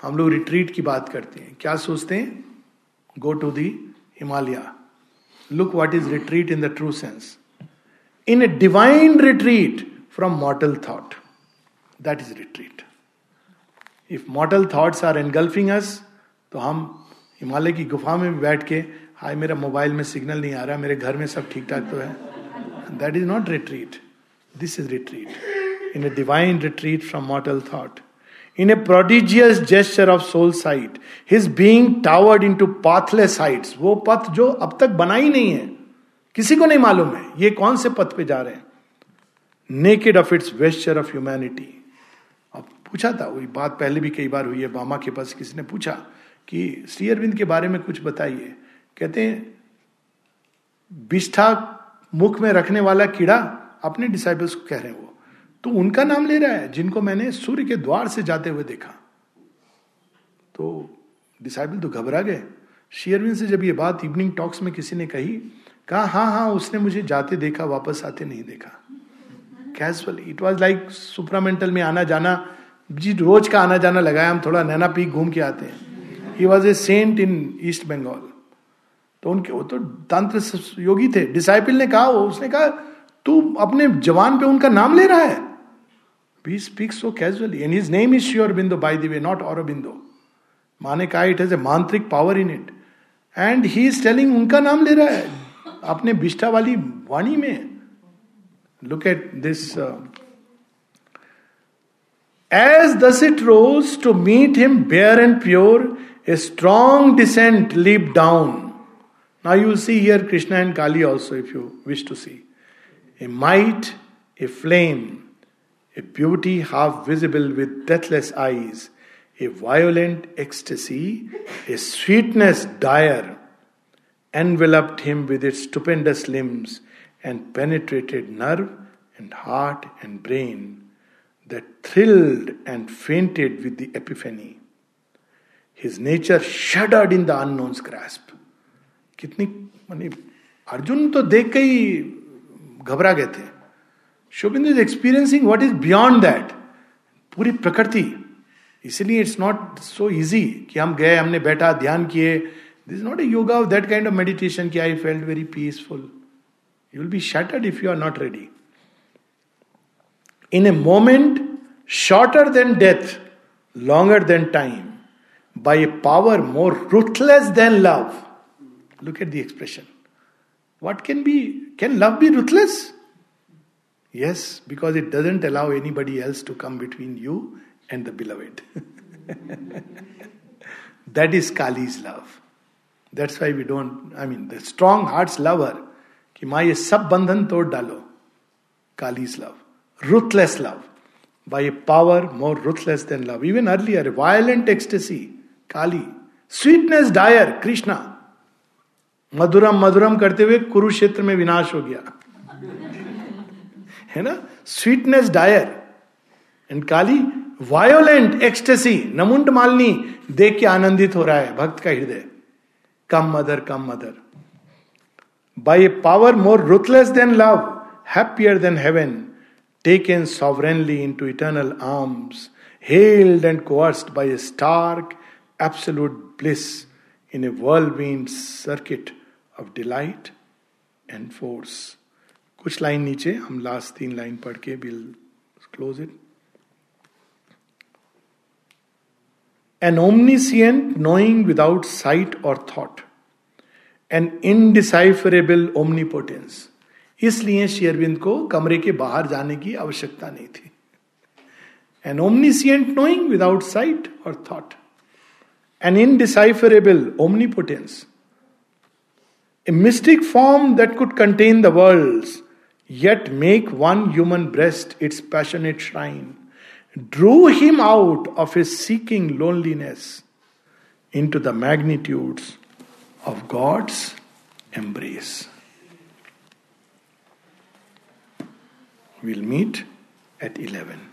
A: हम लोग रिट्रीट की बात करते हैं। क्या सोचते हैं? Go to the Himalaya look what is retreat in the true sense in a divine retreat from mortal thought that is retreat if mortal thoughts are engulfing us तो हम हिमालय की गुफा में भी बैठ के, हाय, मेरा मोबाइल में सिग्नल नहीं आ रहा, मेरे घर में सब ठीक ठाक तो है। That is not retreat this is retreat in a divine retreat from mortal thought in a prodigious gesture of soul sight his being towered into pathless heights वो पथ जो अब तक बना ही नहीं है। किसी को नहीं मालूम है, ये कौन से पथ पे जा रहे हैं। Naked of its vesture of humanity अब पूछा था, वही बात पहले भी कई बार हुई है, बामा के पास किसी ने पूछा कि श्री अरविंद के बारे में कुछ बताइए। कहते हैं, बिष्ठा मुख में रखने वाला कीड़ा अपने डिसाइबल्स को कह रहे हैं वो। तो उनका नाम ले रहा है, जिनको मैंने सूर्य के द्वार से जाते हुए देखा। तो डिसाइबल तो घबरा गए। शेयरविन से जब ये बात इवनिंग टॉक्स में किसी ने कही, कहा हाँ हाँ उसने मुझे जाते देखा, वापस आते नहीं देखा। Casual it was like supramental में आना जाना जी, रोज का आना जाना लगाया, हम थोड़ा नैना पीक घूम के आते हैं। He was a saint in East Bengal तो उनके, वो तो तंत्र योगी थे। डिसाइपल ने कहा, वो उसने कहा, तू अपने जवान पे उनका नाम ले रहा है? We speak so casually and his name is Sri Aurobindo by the way not Aurobindo माने कहा it has a mantric power in it and he is telling उनका नाम ले रहा है। अपने बिष्टा वाली वाणी में। Look at this as thus it rose to meet him bare and pure A strong descent leaped down. Now you will see here Krishna and Kali also if you wish to see. A might, a flame, a beauty half visible with deathless eyes, a violent ecstasy, a sweetness dire, enveloped him with its stupendous limbs and penetrated nerve and heart and brain that thrilled and fainted with the epiphany. His nature shuddered in the unknown's grasp. कितनी, मानी, अर्जुन तो देख के ही घबरा गए थे। Sri Aurobindo is experiencing what is beyond that पूरी प्रकृति। इसलिए इट्स नॉट सो इजी कि हम गए, हमने बैठा, ध्यान किए। This not a yoga of that kind of meditation कि I felt very peaceful you will be shattered if you are not ready in a moment shorter than death longer than time By a power more ruthless than love look at the expression what can be can love be ruthless Yes, because it doesn't allow anybody else to come between you and the beloved. that is Kali's love. That's why we don't, I mean, the strong hearts love her. कि माँ ये सब बंधन तोड़ डालो college love ruthless love by a power more ruthless than love. Even earlier, violent ecstasy, Kali, sweetness dire Krishna मधुरम मधुरम करते हुए कुरुक्षेत्र में विनाश हो गया। है ना? Sweetness dire and Kali violent ecstasy नमुंड मालनी देख के आनंदित हो रहा है भक्त का हृदय। Come mother come mother by a power more ruthless than love happier than heaven taken sovereignly into eternal arms held and coursed by a stark absolute bliss in a world circuit of delight and force कुछ line नीचे, हम last तीन line पढ़ के will close it an omniscient knowing without sight और thought an indecipherable omnipotence इसलिए शेयरविंद को कमरे के बाहर जाने की आवश्यकता नहीं थी। An omniscient knowing without sight और thought an indecipherable omnipotence, a mystic form that could contain the worlds, yet make one human breast its passionate shrine, drew him out of his seeking loneliness into the magnitudes of God's embrace. We'll meet at 11.